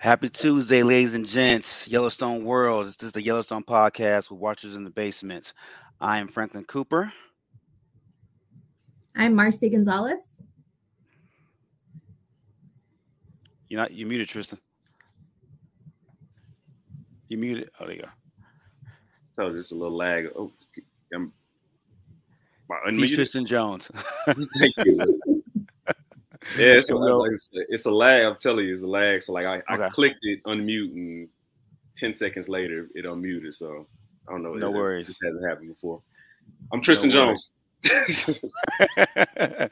Happy Tuesday, ladies and gents. Yellowstone World. This is the Yellowstone podcast with Watchers in the Basements. I am Franklin Cooper. I'm Marcy Gonzalez. You're not you muted, Tristan. You muted. Oh, there you go. So just a little lag. Oh, I'm. He's Tristan Jones. Thank you. Yeah, it's a, like it's, a, it's a lag. I'm telling you, it's a lag. So like I, okay. I clicked it unmute and ten seconds later it unmuted. So I don't know. No it, worries. This hasn't happened before. I'm Tristan no Jones. and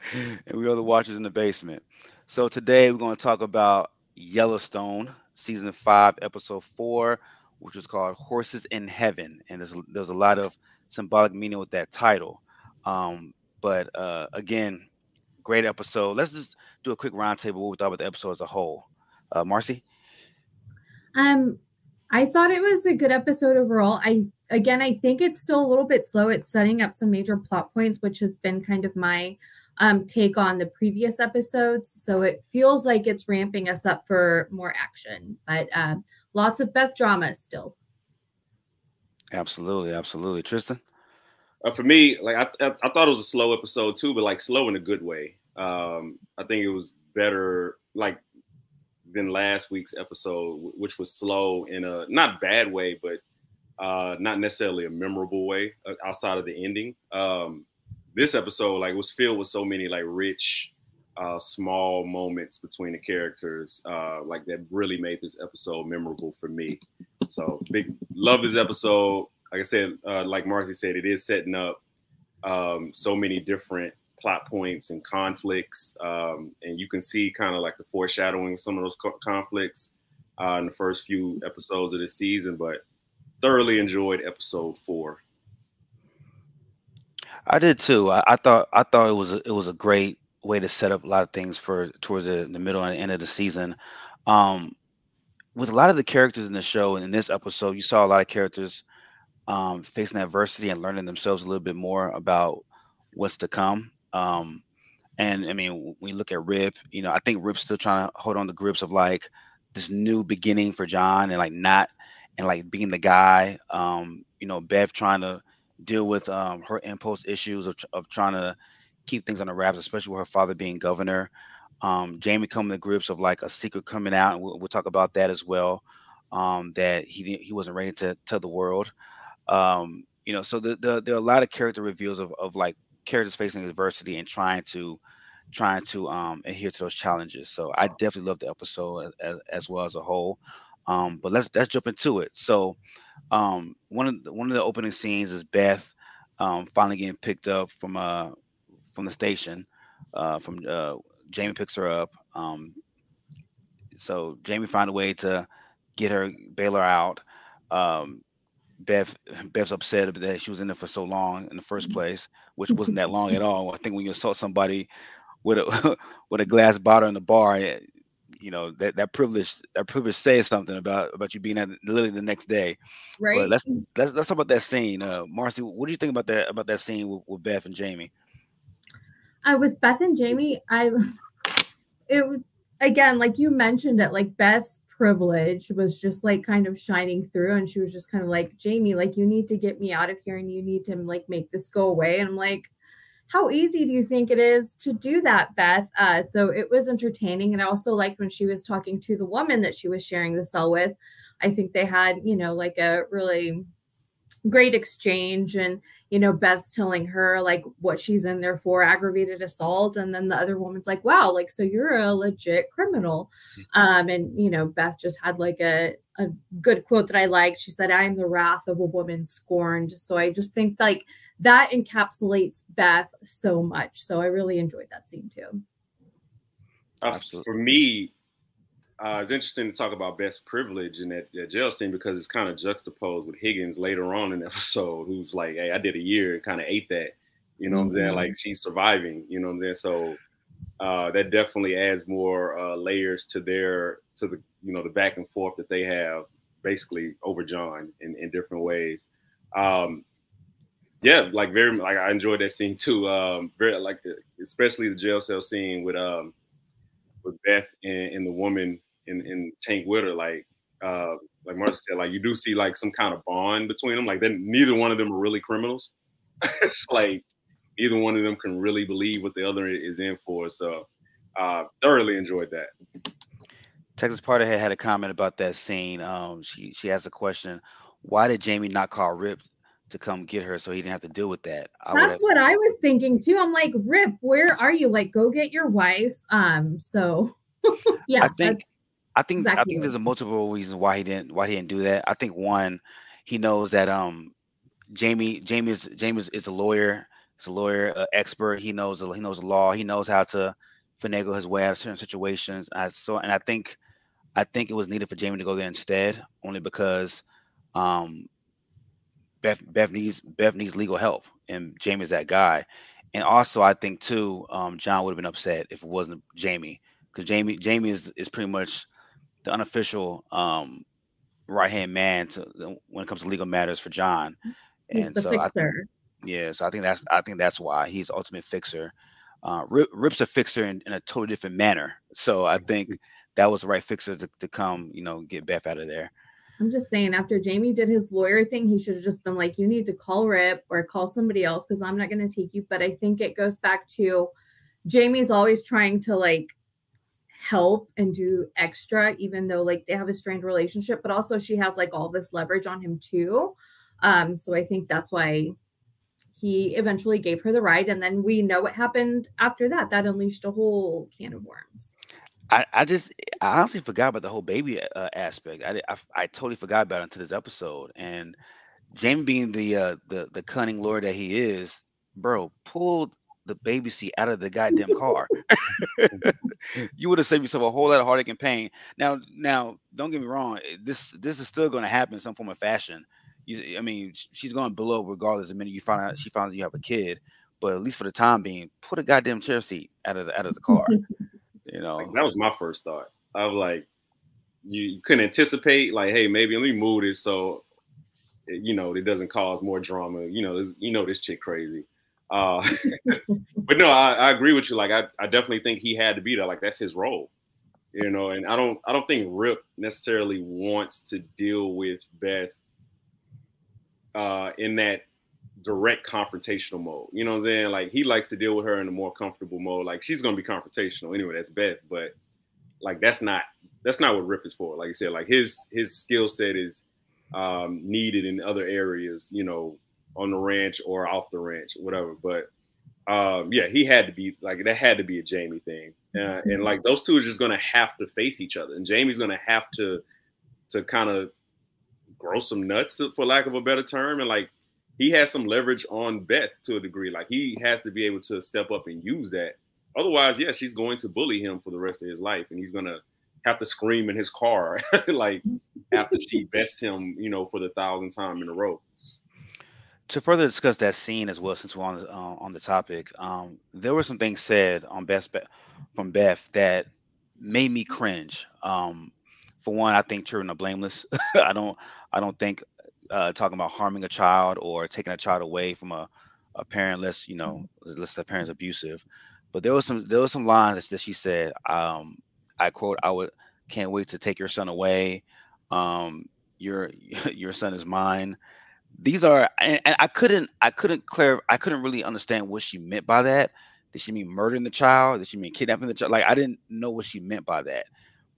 we are the watchers in the basement. So today we're going to talk about Yellowstone season five, episode four, which is called Horses in Heaven. And there's there's a lot of symbolic meaning with that title. Um, but uh, again, great episode. Let's just do a quick roundtable what we thought about the episode as a whole. Uh, Marcy. Um, I thought it was a good episode overall. I again, I think it's still a little bit slow It's setting up some major plot points, which has been kind of my um, take on the previous episodes. So it feels like it's ramping us up for more action, but uh, lots of Beth drama still. Absolutely, absolutely, Tristan. Uh, for me, like I, I, I, thought it was a slow episode too, but like slow in a good way. Um, I think it was better, like than last week's episode, which was slow in a not bad way, but uh, not necessarily a memorable way uh, outside of the ending. Um, this episode, like, was filled with so many like rich, uh, small moments between the characters, uh, like that really made this episode memorable for me. So, big love this episode like I said, uh, like Marcy said, it is setting up um, so many different plot points and conflicts, um, and you can see kind of like the foreshadowing of some of those co- conflicts uh, in the first few episodes of the season. But thoroughly enjoyed episode four. I did too. I, I thought I thought it was a, it was a great way to set up a lot of things for towards the, the middle and end of the season. Um, with a lot of the characters in the show and in this episode, you saw a lot of characters um, facing adversity and learning themselves a little bit more about what's to come. Um, and I mean, you look at Rip, you know, I think Rip's still trying to hold on to grips of like this new beginning for John and like not and like being the guy. Um, you know, Beth trying to deal with um, her impulse issues of, of trying to keep things on the wraps, especially with her father being governor. Um, Jamie coming to grips of like a secret coming out, and we'll, we'll talk about that as well. Um, that he he wasn't ready to tell the world. Um, you know, so the, the, there are a lot of character reveals of, of like characters facing adversity and trying to trying to um, adhere to those challenges. So I definitely love the episode as, as well as a whole. Um, but let's let's jump into it. So um, one of the, one of the opening scenes is Beth um, finally getting picked up from uh from the station. Uh, from uh, Jamie picks her up. Um, so Jamie found a way to get her bail her out. Um, Beth Beth's upset that she was in there for so long in the first place, which wasn't that long at all. I think when you assault somebody with a with a glass bottle in the bar, eh, you know that that privilege that privilege says something about about you being at literally the next day. Right. But let's let's let's talk about that scene. Uh, Marcy, what do you think about that about that scene with, with Beth and Jamie? Uh, with Beth and Jamie, I it was again like you mentioned it, like Beth's privilege was just like kind of shining through and she was just kind of like jamie like you need to get me out of here and you need to like make this go away. And i'm like how easy do you think it is to do that beth? Uh, so it was entertaining and i also liked when she was talking to the woman that she was sharing the cell with. I think they had you know like a really great exchange and you know beth's telling her like what she's in there for aggravated assault. And then the other woman's like wow like so you're a legit criminal. Mm-hmm. um and you know beth just had like a a good quote that i liked. She said i am the wrath of a woman scorned. So i just think like that encapsulates beth so much. So i really enjoyed that scene too. Uh, for me uh, it's interesting to talk about Beth's privilege in that, that, jail scene because it's kind of juxtaposed with Higgins later on in the episode, who's like, "Hey, I did a year and kind of ate that." You know mm-hmm. what I'm saying? Mm-hmm. Like she's surviving. You know what I'm saying? So uh, that definitely adds more uh, layers to their to the you know the back and forth that they have basically over John in, in different ways. Um, yeah, like very like I enjoyed that scene too. Um, very like the, especially the jail cell scene with um with Beth and, and the woman and, and Tank Witter, like uh, like Marcy said, like you do see like some kind of bond between them. Like then neither one of them are really criminals. it's like either one of them can really believe what the other is in for. So uh, thoroughly enjoyed that. Texas Party had, had a comment about that scene. Um, she she asked a question: Why did Jamie not call Rip to come get her so he didn't have to deal with that? I That's what I was thinking too. I'm like, Rip, where are you? Like, go get your wife. Um, so yeah, I think I think exactly I think there's a multiple reasons why he didn't why he didn't do that. I think one, he knows that um Jamie Jamie is Jamie is, is a lawyer. He's a lawyer uh, expert. He knows he knows the law. He knows how to finagle his way out of certain situations. I so and I think I think it was needed for Jamie to go there instead, only because um, Beth Beth needs Beth needs legal help, and Jamie's that guy. And also, I think too, um, John would have been upset if it wasn't Jamie, because Jamie Jamie is is pretty much the unofficial um, right hand man to when it comes to legal matters for John. He's and so fixer. I, yeah, so I think that's I think that's why he's ultimate fixer. Uh, Rip, Rip's a fixer in, in, a totally different manner. So I think that was the right fixer to, to come, you know, get Beth out of there. I'm just saying, after Jamie did his lawyer thing, he should have just been like, you need to call Rip or call somebody else because I'm not going to take you. But I think it goes back to Jamie's always trying to like help and do extra, even though like they have a strained relationship, but also she has like all this leverage on him too. Um, so I think that's why he eventually gave her the ride. And then we know what happened after that. That unleashed a whole can of worms. I, I just I honestly forgot about the whole baby uh, aspect. I, I I totally forgot about it until this episode. And Jamie being the uh, the the cunning lord that he is, bro, pulled the baby seat out of the goddamn car. you would have saved yourself a whole lot of heartache and pain. Now, now, don't get me wrong. Eh, this this is still going to happen in some form of fashion. You, I mean, she's going below regardless. The minute you find out she finds out you have a kid, but at least for the time being, put a goddamn chair seat out of the out of the car. You know, like, that was my first thought. I was like, you couldn't anticipate, like, hey, maybe let me move this so, you know, it doesn't cause more drama. You know, you know, this chick crazy. Uh, but no, I, I, agree with you. Like, I, I definitely think he had to be there. Like, that's his role. You know, and I don't, I don't think Rip necessarily wants to deal with Beth uh, in that direct confrontational mode. You know what I'm saying? Like he likes to deal with her in a more comfortable mode. Like she's gonna be confrontational anyway. That's Beth, but like that's not that's not what Rip is for. Like I said, like his his skill set is um, needed in other areas. You know, on the ranch or off the ranch, whatever. But um, yeah, he had to be like that had to be a Jamie thing, uh, and like those two are just gonna have to face each other, and Jamie's gonna have to to kind of grow some nuts, to, for lack of a better term, and like he has some leverage on Beth to a degree. Like he has to be able to step up and use that. Otherwise, yeah, she's going to bully him for the rest of his life, and he's gonna have to scream in his car like after she bests him, you know, for the thousandth time in a row. To further discuss that scene as well, since we're on uh, on the topic, um, there were some things said on Beth from Beth that made me cringe. Um, for one, I think children are blameless. I don't I don't think uh, talking about harming a child or taking a child away from a, a parent unless you know unless the parent's abusive. But there was some there was some lines that she said. Um, I quote, "I would can't wait to take your son away. Um, your your son is mine." These are and, and I couldn't I couldn't clear I couldn't really understand what she meant by that. Did she mean murdering the child? Did she mean kidnapping the child? Like I didn't know what she meant by that.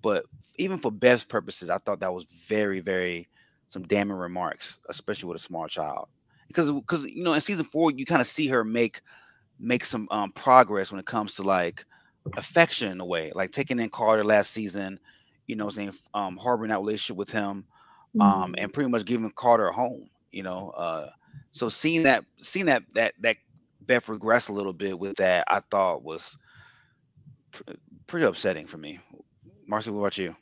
But even for Beth's purposes, I thought that was very, very some damning remarks, especially with a small child. Because because you know in season four you kind of see her make make some um, progress when it comes to like affection in a way, like taking in Carter last season, you know, saying um, harboring that relationship with him, um, mm-hmm. and pretty much giving Carter a home. You know, uh, so seeing that seeing that that that Beth regress a little bit with that, I thought was pr- pretty upsetting for me. Marcy, what about you?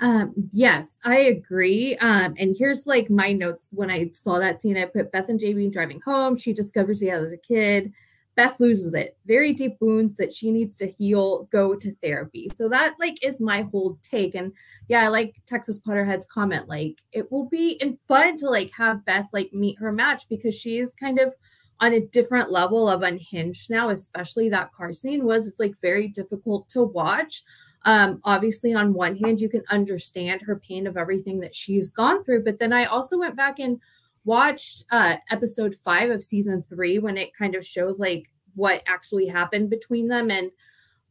Um, yes, I agree. Um, and here's like my notes when I saw that scene. I put Beth and Jamie driving home. She discovers he has a kid. Beth loses it. Very deep wounds that she needs to heal, go to therapy. So that like is my whole take. And yeah, I like Texas Potterhead's comment. Like it will be in fun to like have Beth like meet her match because she is kind of on a different level of unhinged now, especially that car scene was like very difficult to watch. um, obviously on one hand you can understand her pain of everything that she's gone through but then i also went back and watched uh episode five of season three when it kind of shows like what actually happened between them and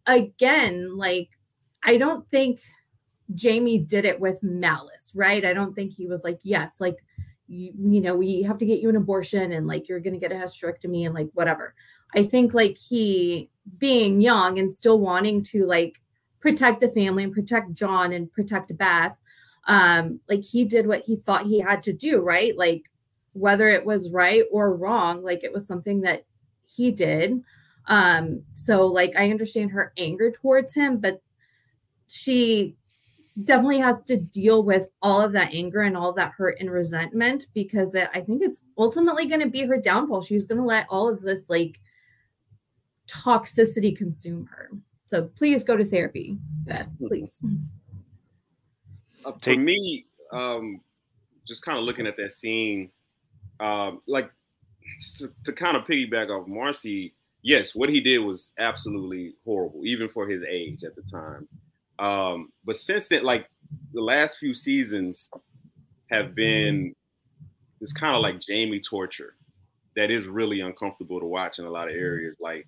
again like i don't think jamie did it with malice right i don't think he was like yes like you, you know we have to get you an abortion and like you're gonna get a hysterectomy and like whatever i think like he being young and still wanting to like protect the family and protect John and protect Beth. Um, like he did what he thought he had to do, right? Like whether it was right or wrong, like it was something that he did. Um, so like I understand her anger towards him, but she definitely has to deal with all of that anger and all of that hurt and resentment because it, I think it's ultimately going to be her downfall. She's going to let all of this like toxicity consume her. So please go to therapy, Beth, please. Uh, for me, um, just kind of looking at that scene, um, like to, to kind of piggyback off Marcy, yes, what he did was absolutely horrible, even for his age at the time. Um, but since then, like the last few seasons have been this kind of like Jamie torture that is really uncomfortable to watch in a lot of areas. Like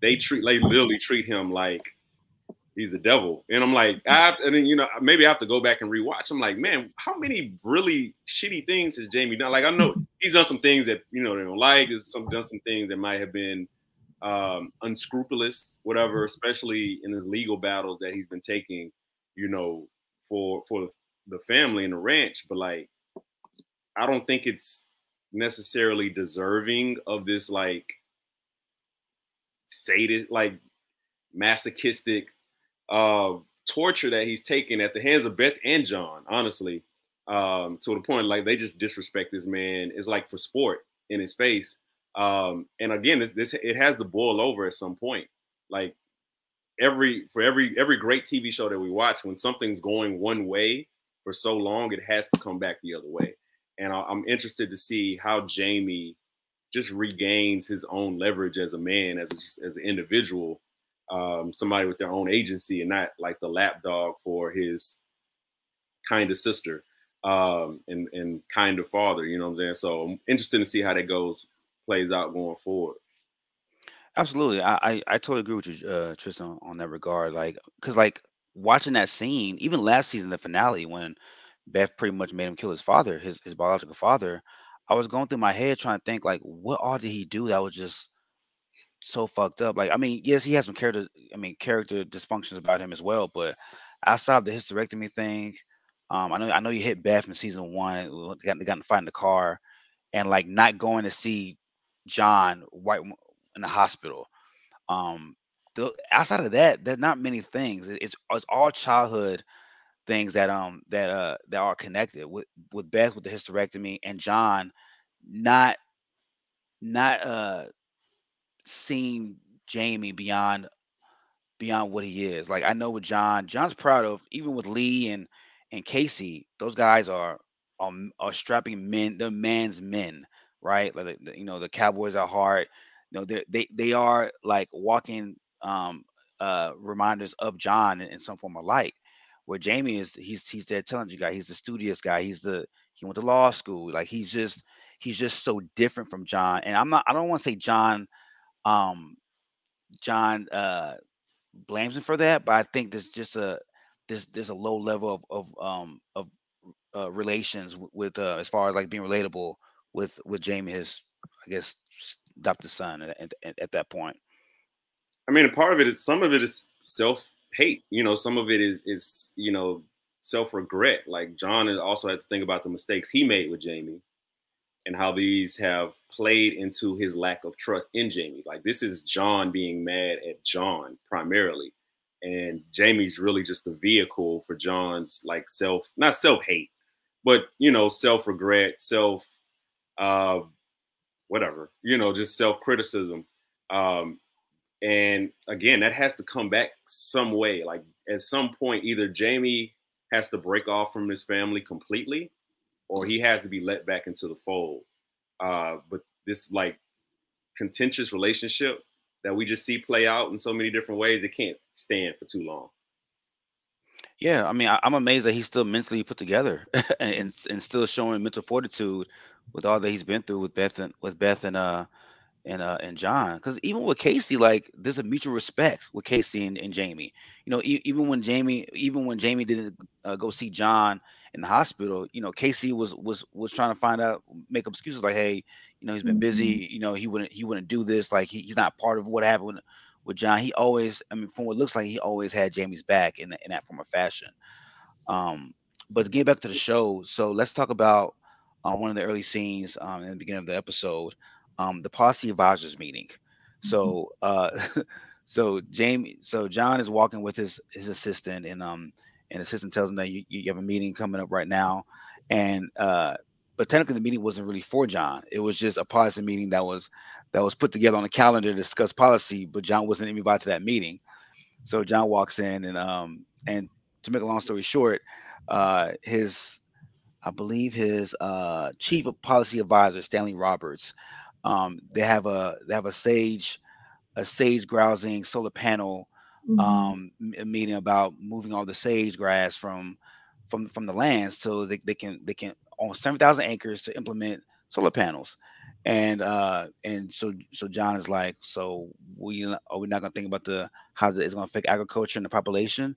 they treat they literally treat him like he's the devil. And I'm like, I have to, and then you know, maybe I have to go back and rewatch. I'm like, man, how many really shitty things has Jamie done? Like I know he's done some things that you know they don't like, He's some done some things that might have been um unscrupulous, whatever, especially in his legal battles that he's been taking, you know, for for the family and the ranch. But like I don't think it's necessarily deserving of this like sadist, like masochistic uh, torture that he's taking at the hands of Beth and John, honestly, um, to the point like they just disrespect this man. It's like for sport in his face. Um, and again, this, this it has to boil over at some point. Like every for every every great TV show that we watch, when something's going one way for so long, it has to come back the other way. And I, I'm interested to see how Jamie just regains his own leverage as a man, as a, as an individual, um, somebody with their own agency, and not like the lapdog for his kind of sister um, and and kind of father. You know what I'm saying? So I'm interested to see how that goes plays out going forward. Absolutely, I I, I totally agree with you, uh, Tristan, on that regard. Like, because like watching that scene, even last season, the finale, when Beth pretty much made him kill his father, his his biological father. I was going through my head trying to think like, what all did he do that was just so fucked up? Like, I mean, yes, he has some character, I mean, character dysfunctions about him as well, but outside the hysterectomy thing, um, I know I know you hit Beth in season one, got got to fight in the car, and like not going to see John White in the hospital. Um, the, outside of that, there's not many things. It's it's all childhood things that um that uh that are connected with with Beth with the hysterectomy and John not not uh seeing Jamie beyond beyond what he is. Like I know with John, John's proud of even with Lee and and Kayce, those guys are are, are strapping men, they're man's men, right? Like you know, the Cowboys are hard. You know, they they they are like walking um uh reminders of John in, in some form of light where Jamie is he's he's that intelligent guy. He's the studious guy. He's the he went to law school. Like he's just he's just so different from John. And I'm not I don't want to say John um John uh blames him for that, but I think there's just a there's there's a low level of of um of uh, relations with uh, as far as like being relatable with with Jamie his I guess adopted son at, at, at that point. I mean, a part of it is some of it is self hate. You know, some of it is is you know self regret. Like John also has to think about the mistakes he made with Jamie, and how these have played into his lack of trust in Jamie. Like this is John being mad at John primarily, and Jamie's really just the vehicle for John's like self not self hate, but you know self regret, self uh whatever you know just self criticism um and again, that has to come back some way. Like at some point, either Jamie has to break off from his family completely, or he has to be let back into the fold. Uh, but this like contentious relationship that we just see play out in so many different ways, it can't stand for too long. Yeah, I mean, I, I'm amazed that he's still mentally put together and and still showing mental fortitude with all that he's been through with Beth and with Beth and uh and uh and John. Because even with Kayce, like there's a mutual respect with Kayce and, and Jamie. You know, e- even when Jamie, even when Jamie didn't uh, go see John in the hospital, you know, Kayce was was was trying to find out, make up excuses like, hey, you know, he's been busy. Mhm. You know, he wouldn't he wouldn't do this. Like he, he's not part of what happened with, John. He always, I mean, from what looks like, he always had Jamie's back in, in that form of fashion. Um, but to get back to the show, so let's talk about uh, one of the early scenes um, in the beginning of the episode, um, the policy advisors meeting. Mhm. So, uh, so Jamie, so John is walking with his his assistant, and um, and assistant tells him that you, you have a meeting coming up right now, and uh, but technically the meeting wasn't really for John. It was just a policy meeting that was that was put together on the calendar to discuss policy, but John wasn't invited to that meeting. So John walks in, and um, and to make a long story short, uh, his I believe his uh, chief of policy advisor Stanley Roberts. Um, they have a they have a sage a sage grousing solar panel Mhm. um, m- meeting about moving all the sage grass from from from the lands so they, they can they can own seven thousand acres to implement solar panels. And uh and so so John is like, so we are we not gonna think about the how it's gonna affect agriculture and the population?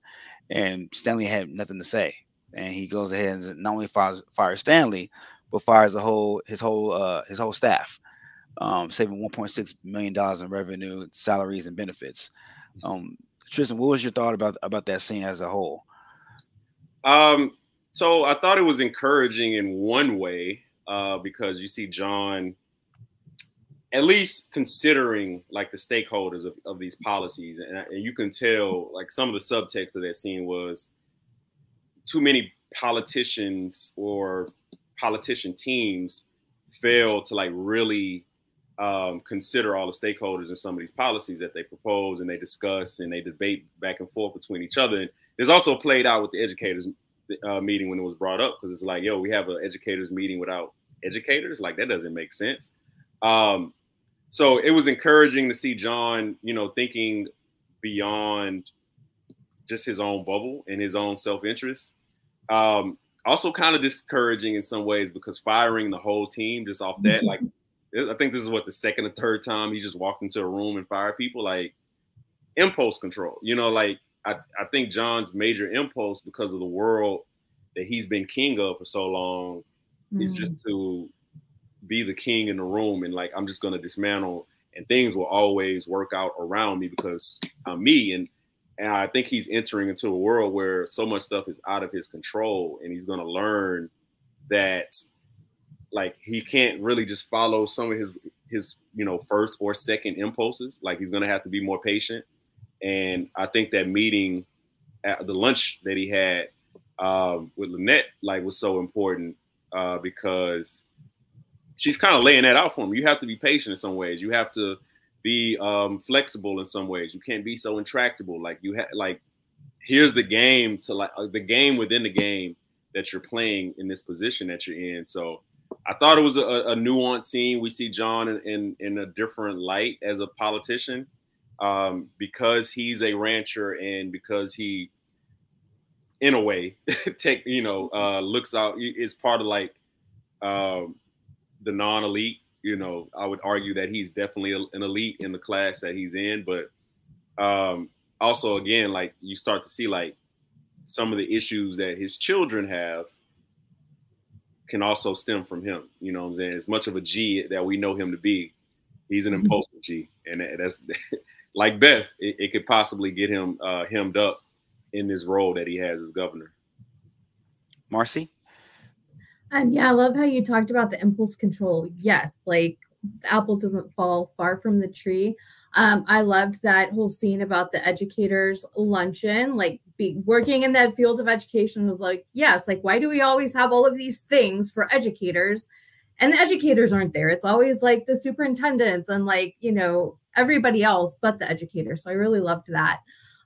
And Stanley had nothing to say and he goes ahead and not only fires, fires Stanley, but fires the whole his whole uh, his whole staff, um, saving 1.6 million dollars in revenue, salaries, and benefits. Um, Tristan, what was your thought about about that scene as a whole? Um, so I thought it was encouraging in one way uh, because you see John at least considering like the stakeholders of, of these policies, and, and you can tell like some of the subtext of that scene was too many politicians or politician teams fail to like really um, consider all the stakeholders in some of these policies that they propose and they discuss and they debate back and forth between each other. And there's also played out with the educators uh, meeting when it was brought up because it's like, yo, we have an educators meeting without educators. Like that doesn't make sense. Um, so it was encouraging to see John, you know, thinking beyond just his own bubble and his own self interest. Um, also, kind of discouraging in some ways because firing the whole team just off that, like, I think this is what the second or third time he just walked into a room and fired people, like impulse control. You know, like I, I think John's major impulse because of the world that he's been king of for so long is Mm. just to be the king in the room and like I'm just gonna dismantle and things will always work out around me because I'm me and and I think he's entering into a world where so much stuff is out of his control and he's gonna learn that like he can't really just follow some of his his you know first or second impulses like he's gonna have to be more patient and I think that meeting at the lunch that he had um, with Lynelle like was so important uh, because she's kind of laying that out for him. You have to be patient in some ways. You have to be um, flexible in some ways. You can't be so intractable. Like you have like here's the game to like uh, the game within the game that you're playing in this position that you're in. So I thought it was a, a nuanced scene. We see John in, in, in a different light as a politician um, because he's a rancher and because he, in a way, take you know uh, looks out is part of like um, the non-elite. You know, I would argue that he's definitely an elite in the class that he's in, but um, also again, like you start to see like some of the issues that his children have can also stem from him. You know what I'm saying? As much of a G that we know him to be, he's an impulsive G, and that's like Beth. It, it could possibly get him uh, hemmed up in this role that he has as governor. Marcy? Um, yeah, I love how you talked about the impulse control. Yes, like apple doesn't fall far from the tree. Um, I loved that whole scene about the educators luncheon, like be working in that field of education was like, yeah, it's like, why do we always have all of these things for educators? And the educators aren't there. It's always like the superintendents and like, you know, everybody else but the educators. So I really loved that.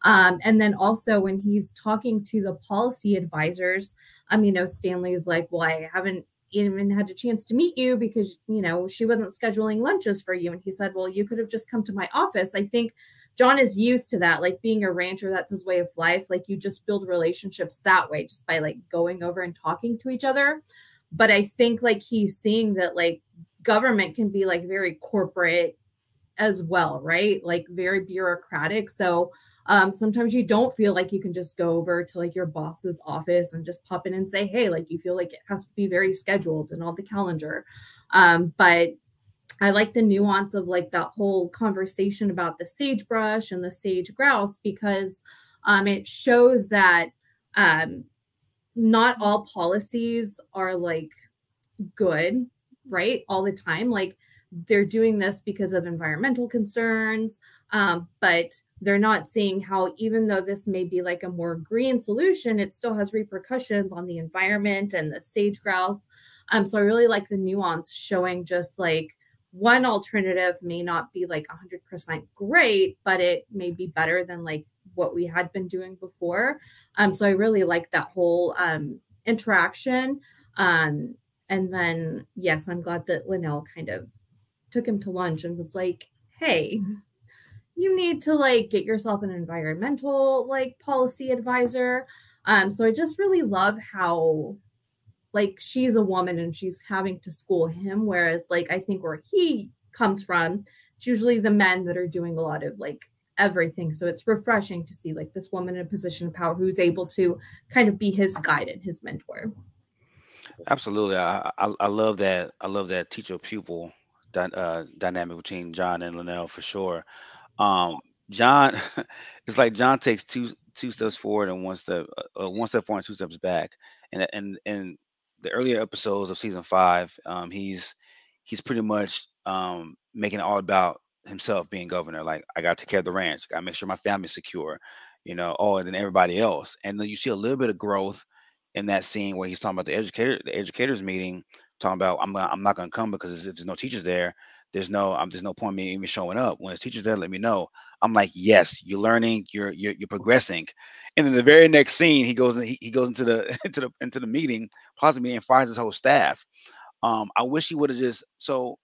Um, and then also when he's talking to the policy advisors, um, you know, Stanley's like, well, I haven't even had a chance to meet you because, you know, she wasn't scheduling lunches for you. And he said, well, you could have just come to my office. I think John is used to that, like being a rancher, that's his way of life. Like you just build relationships that way, just by like going over and talking to each other. But I think like he's seeing that like government can be like very corporate as well, right? Like very bureaucratic. So um, sometimes you don't feel like you can just go over to like your boss's office and just pop in and say, hey, like you feel like it has to be very scheduled and on the calendar. Um, but I like the nuance of like that whole conversation about the sagebrush and the sage grouse because um, it shows that um, not all policies are like good, right? All the time. Like they're doing this because of environmental concerns, um, but they're not seeing how, even though this may be like a more green solution, it still has repercussions on the environment and the sage grouse. Um, so I really like the nuance showing just like one alternative may not be like 100% great, but it may be better than like what we had been doing before. Um, so I really like that whole um, interaction. Um, and then, yes, I'm glad that Lynelle kind of took him to lunch and was like, hey, you need to like get yourself an environmental like policy advisor. Um, so I just really love how like she's a woman and she's having to school him whereas like i think where he comes from it's usually the men that are doing a lot of like everything. So it's refreshing to see like this woman in a position of power who's able to kind of be his guide and his mentor. Absolutely. I i, I love that i love that teacher pupil uh, dynamic between john and lynelle for sure. Um john it's like john takes two two steps forward and one step uh, one step forward and two steps back. And and and the earlier episodes of season five, um, he's he's pretty much um, making it all about himself being governor. Like I got to care of the ranch, got to make sure my family's secure, you know. Oh, and then everybody else, and then you see a little bit of growth in that scene where he's talking about the educator, the educators meeting, talking about I'm I'm not going to come because if there's no teachers there, there's no um, there's no point me even showing up. When the teachers there, let me know. I'm like, yes, you're learning, you're you're, you're progressing. And then the very next scene, he goes he, he goes into the into the into the meeting, possibly and fires his whole staff. Um, I wish he would have just so,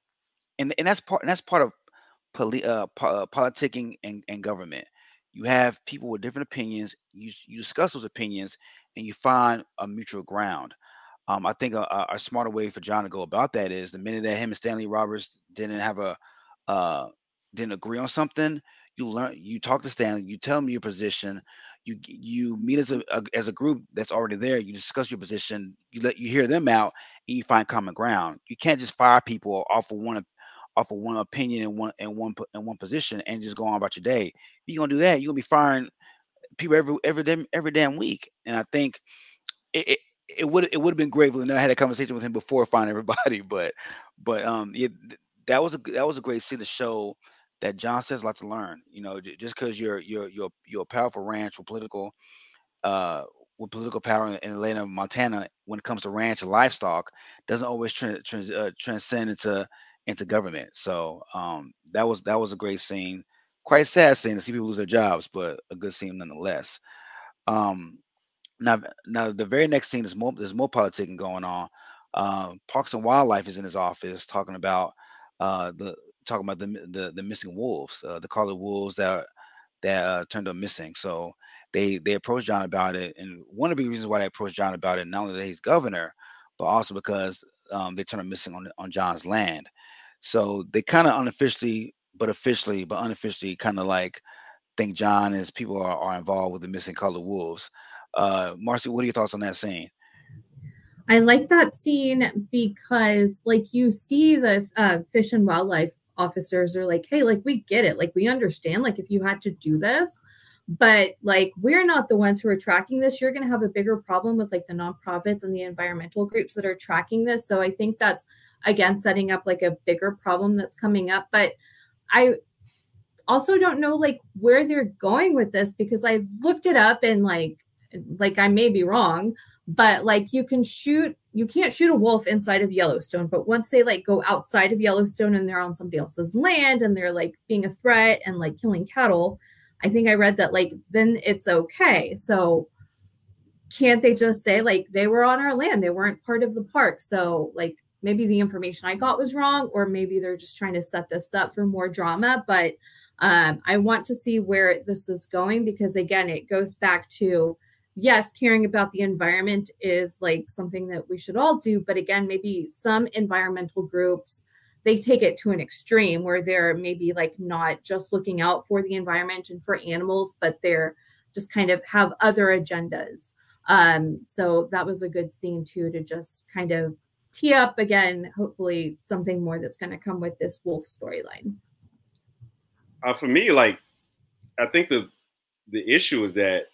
and and that's part and that's part of poli- uh, po- uh, politicking and, and government. You have people with different opinions. You you discuss those opinions, and you find a mutual ground. Um, I think a, a, smarter way for John to go about that is the minute that him and Stanley Roberts didn't have a uh, didn't agree on something, you learn you talk to Stanley, you tell him your position, you you meet as a, a, as a group that's already there, you discuss your position, you let you hear them out, and you find common ground. You can't just fire people off of one off of one opinion and one and one in one position and just go on about your day. If you're gonna do that, you're gonna be firing people every every damn every damn week. And I think it it would it would have been great if I had a conversation with him before finding everybody. But but um yeah, that was a that was a great scene to show that John says a lot to learn. You know, just because you're you're you're you're a powerful ranch with political uh with political power in, Atlanta, Montana, when it comes to ranch and livestock, doesn't always tra- trans, uh, transcend into into government. So um that was that was a great scene. Quite sad scene to see people lose their jobs, but a good scene nonetheless. Um, now, now the very next scene is more. There's more politicking going on. Uh, Parks and Wildlife is in his office talking about uh, the talking about the the, the missing wolves, uh, the Collie wolves that that uh, turned up missing. So they they approached John about it, and one of the reasons why they approached John about it, not only that he's governor, but also because um, they turned up missing on on John's land. So they kind of unofficially, but officially, but unofficially, kind of like think John and his people are, are involved with the missing Collie wolves. Uh, Marcy, what are your thoughts on that scene? I like that scene because, like, you see the uh, fish and wildlife officers are like, hey, like, we get it. Like, we understand, like, if you had to do this, but like, we're not the ones who are tracking this. You're going to have a bigger problem with like the nonprofits and the environmental groups that are tracking this. So I think that's, again, setting up like a bigger problem that's coming up. But I, also don't know like where they're going with this because I looked it up and like like I may be wrong, but like you can shoot you can't shoot a wolf inside of Yellowstone, but once they like go outside of Yellowstone and they're on somebody else's land and they're like being a threat and like killing cattle, I think I read that like then it's okay. So can't they just say like they were on our land, they weren't part of the park. So like maybe the information I got was wrong or maybe they're just trying to set this up for more drama, but Um, I want to see where this is going because again, it goes back to yes, caring about the environment is like something that we should all do, but again, maybe some environmental groups they take it to an extreme where they're maybe like not just looking out for the environment and for animals, but they're just kind of have other agendas. Um, so that was a good scene too to just kind of tee up again, hopefully something more that's going to come with this wolf storyline. Uh, for me, like I think the the issue is that,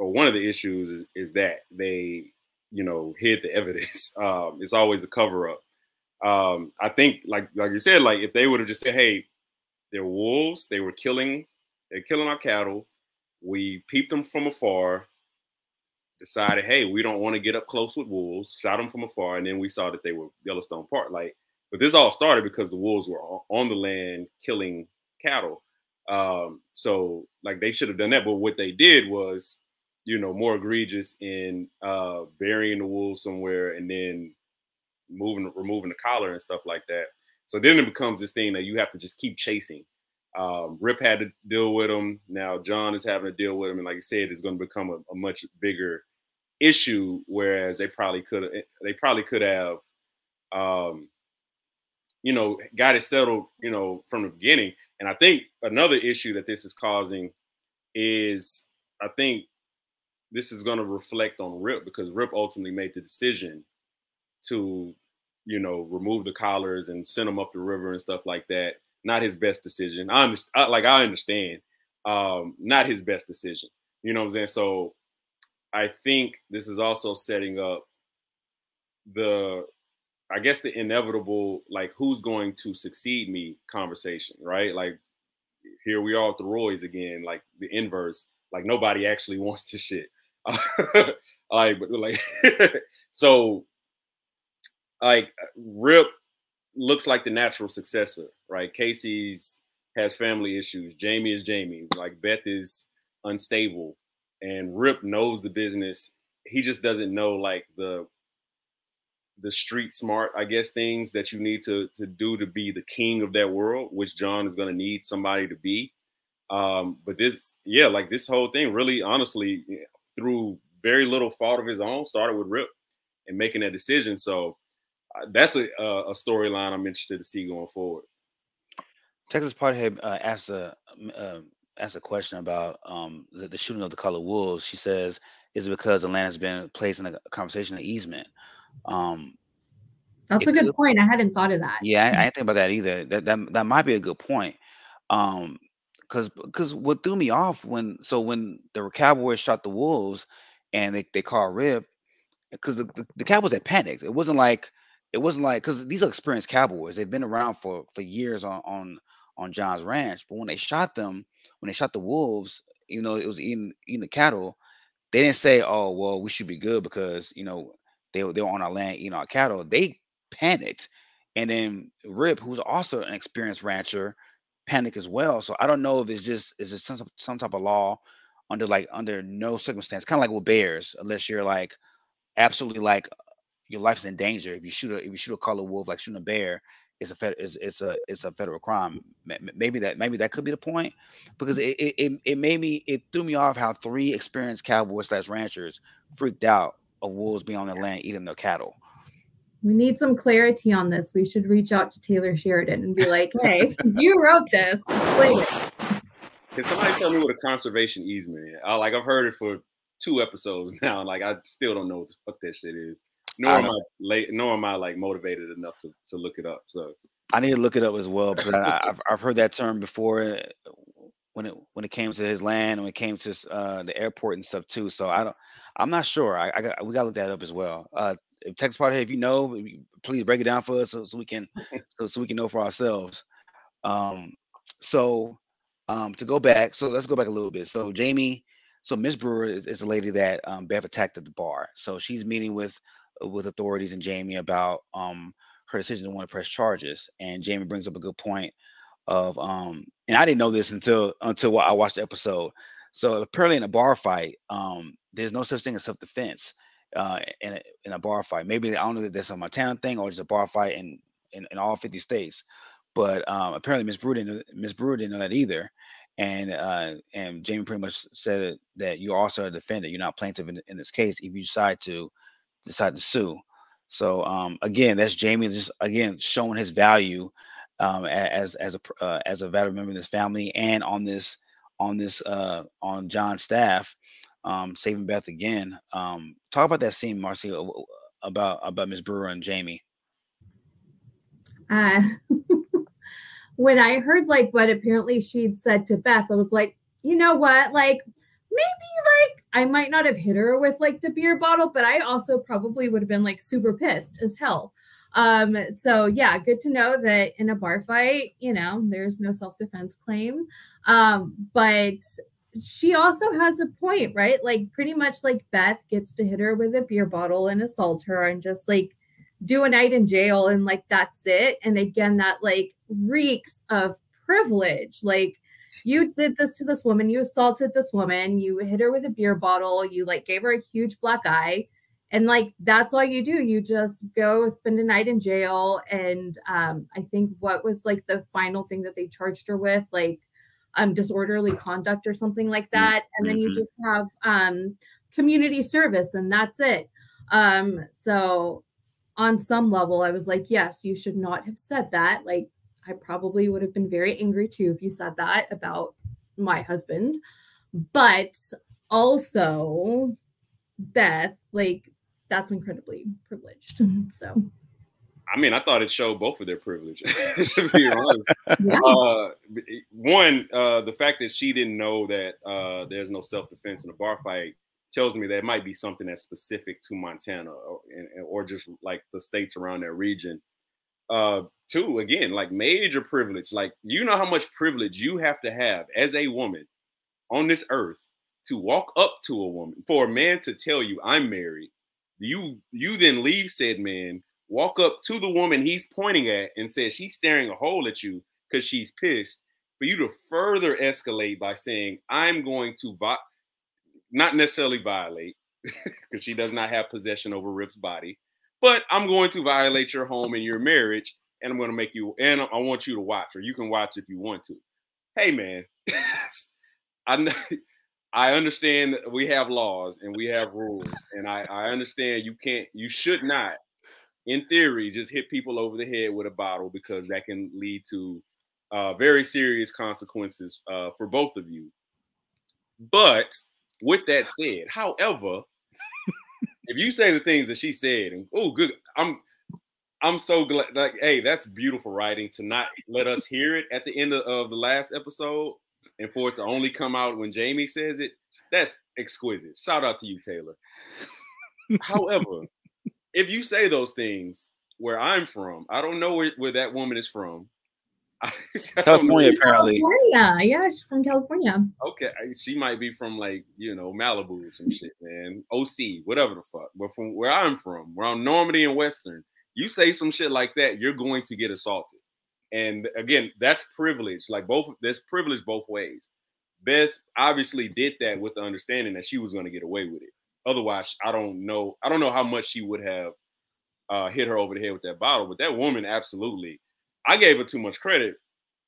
or one of the issues is, is that they, you know, hid the evidence. Um, it's always the cover up. Um, I think, like like you said, like if they would have just said, "Hey, they're wolves. They were killing. They're killing our cattle. We peeped them from afar decided, hey, we don't want to get up close with wolves, shot them from afar, and then we saw that they were Yellowstone Park. Like, but this all started because the wolves were on the land killing cattle. Um, so like they should have done that, but what they did was, you know, more egregious in uh, burying the wolves somewhere and then moving, removing the collar and stuff like that. So then it becomes this thing that you have to just keep chasing. Um, Rip had to deal with him. Now John is having to deal with him, and like you said, it's going to become a, a much bigger issue, whereas they probably could have they probably could have um, you know got it settled you know from the beginning. And I think another issue that this is causing is I think this is going to reflect on Rip because Rip ultimately made the decision to you know remove the collars and send them up the river and stuff like that. Not his best decision. I understand. Like I understand. Um, not his best decision. You know what I'm saying? So I think this is also setting up the, I guess the inevitable, like who's going to succeed me conversation, right? Like here we are with the Roys again, like the inverse, like nobody actually wants to shit. like, but like, so like Rip looks like the natural successor, right? Kayce's has family issues. Jamie is Jamie. Like Beth is unstable and Rip knows the business. He just doesn't know like the the street smart, I guess, things that you need to to do to be the king of that world, which John is going to need somebody to be. Um, but this, yeah, like this whole thing, really, honestly, through very little fault of his own, started with Rip and making that decision. So uh, that's a, a storyline I'm interested to see going forward. Texas Pothead uh, asked a, uh, asked a question about um, the, the, shooting of the color wolves. She says, "Is it because the land has been placed in a conservation of easement?" Um, That's a good could, point. I hadn't thought of that. Yeah, I, I, didn't think about that either. That that that might be a good point. Um, because because what threw me off when so when the Cowboys shot the wolves and they they called Rip because the, the, the Cowboys had panicked. It wasn't like it wasn't like because these are experienced Cowboys. They've been around for for years on on on John's ranch. But when they shot them, when they shot the wolves, you know, it was eating eating the cattle. They didn't say, "Oh, well, we should be good because you know they they were on our land eating our cattle." They panicked, and then Rip, who's also an experienced rancher, panicked as well. So I don't know if it's just is it some some type of law under like under no circumstance, kind of like with bears, unless you're like absolutely like your life's in danger. If you shoot a if you shoot a color wolf, like shooting a bear, it's a fed, it's, it's a it's a federal crime. Maybe that maybe that could be the point because it it, it made me it threw me off how three experienced cowboys slash ranchers freaked out of wolves being on the land eating their cattle. We need some clarity on this. We should reach out to Taylor Sheridan and be like, "Hey, you wrote this. Explain it." Can somebody tell me what a conservation easement is? I, like I've heard it for two episodes now. Like I still don't know what the fuck that shit is nor am I late, nor am I like motivated enough to, to look it up. So I need to look it up as well because I, have I've heard that term before uh, when it when it came to his land and when it came to uh, the airport and stuff too. So I don't, I'm not sure. I, I got we got to look that up as well. Uh, if Texas Party, if you know, please break it down for us so, so we can so, so we can know for ourselves. Um, so um, to go back, so let's go back a little bit. So Jamie, so Miss Brewer is, is the lady that um, Beth attacked at the bar. So she's meeting with with authorities and Jamie about um, her decision to want to press charges. And Jamie brings up a good point of um, and I didn't know this until until I watched the episode. So apparently in a bar fight, um, there's no such thing as self-defense uh, in, a, in a bar fight. Maybe I don't know that that's a Montana thing or just a bar fight in, in, in all 50 states. but um, apparently Miss Brewer didn't Miss Brewer didn't know that either. And uh, and Jamie pretty much said that you're also a defendant. You're not plaintiff in, in this case if you decide to decide to sue. So um, again, that's Jamie just again showing his value um, as as a uh, as a veteran member of this family and on this on this uh, on John's staff, um, saving Beth again. Um, talk about that scene, Marcy, about about Miss Brewer and Jamie. Uh, when I heard like what apparently she'd said to Beth, I was like, you know what, like maybe like I might not have hit her with like the beer bottle, but I also probably would have been like super pissed as hell. Um, so yeah, good to know that in a bar fight, you know, there's no self-defense claim. Um, but she also has a point, right? Like pretty much like Beth gets to hit her with a beer bottle and assault her and just like do a night in jail and like that's it. And again, that like reeks of privilege. Like you did this to this woman, you assaulted this woman, you hit her with a beer bottle, you like gave her a huge black eye. And like that's all you do. You just go spend a night in jail. And um, I think what was like the final thing that they charged her with, like um, disorderly conduct or something like mm, that. And then you mm-hmm. just have um, community service, and that's it. Um, so on some level, I was like, yes, you should not have said that. Like I probably would have been very angry too if you said that about my husband. But also, Beth, like, that's incredibly privileged. So, I mean, I thought it showed both of their privilege, to be honest. Yeah. Uh, one, uh, the fact that she didn't know that uh, there's no self defense in a bar fight tells me that it might be something that's specific to Montana or, or just like the states around that region uh two again like major privilege like you know how much privilege you have to have as a woman on this earth to walk up to a woman for a man to tell you i'm married you you then leave said man walk up to the woman he's pointing at and says she's staring a hole at you because she's pissed for you to further escalate by saying i'm going to vi- not necessarily violate because she does not have possession over rip's body but I'm going to violate your home and your marriage, and I'm going to make you, and I want you to watch, or you can watch if you want to. Hey, man, I I understand that we have laws and we have rules, and I, I understand you can't, you should not, in theory, just hit people over the head with a bottle because that can lead to uh, very serious consequences uh, for both of you. But with that said, however, if you say the things that she said, and oh, good, I'm I'm so glad. Like, hey, that's beautiful writing to not let us hear it at the end of, of, the last episode, and for it to only come out when Jamie says it. That's exquisite. Shout out to you, Taylor. However, if you say those things where I'm from, I don't know where, where that woman is from. California, apparently. California, yeah, she's from California. Okay, she might be from like you know Malibu or some shit, man. OC, whatever the fuck. But from where I'm from, where I'm Normandy and Western, you say some shit like that, you're going to get assaulted. And again, that's privilege. Like both, that's privilege both ways. Beth obviously did that with the understanding that she was going to get away with it. Otherwise, I don't know. I don't know how much she would have uh, hit her over the head with that bottle. But that woman, absolutely I gave her too much credit.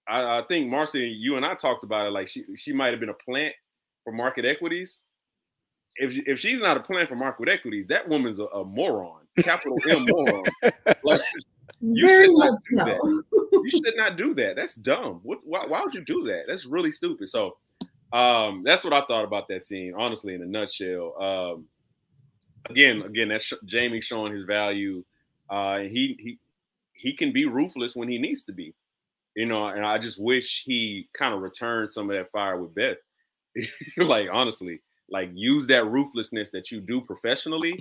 I, I, think Marcy, you and I talked about it. Like she she might have been a plant for market equities. If if she's not a plant for market equities, that woman's a, a moron, capital M moron. Like you Very should not do that. You should not do that. That's dumb. What? Why, why would you do that? That's really stupid. So, um, that's what I thought about that scene. Honestly, in a nutshell. Um, again, again, that's Jamie showing his value. Uh, he he he can be ruthless when he needs to be. You know, and I just wish he kind of returned some of that fire with Beth. like honestly, like use that ruthlessness that you do professionally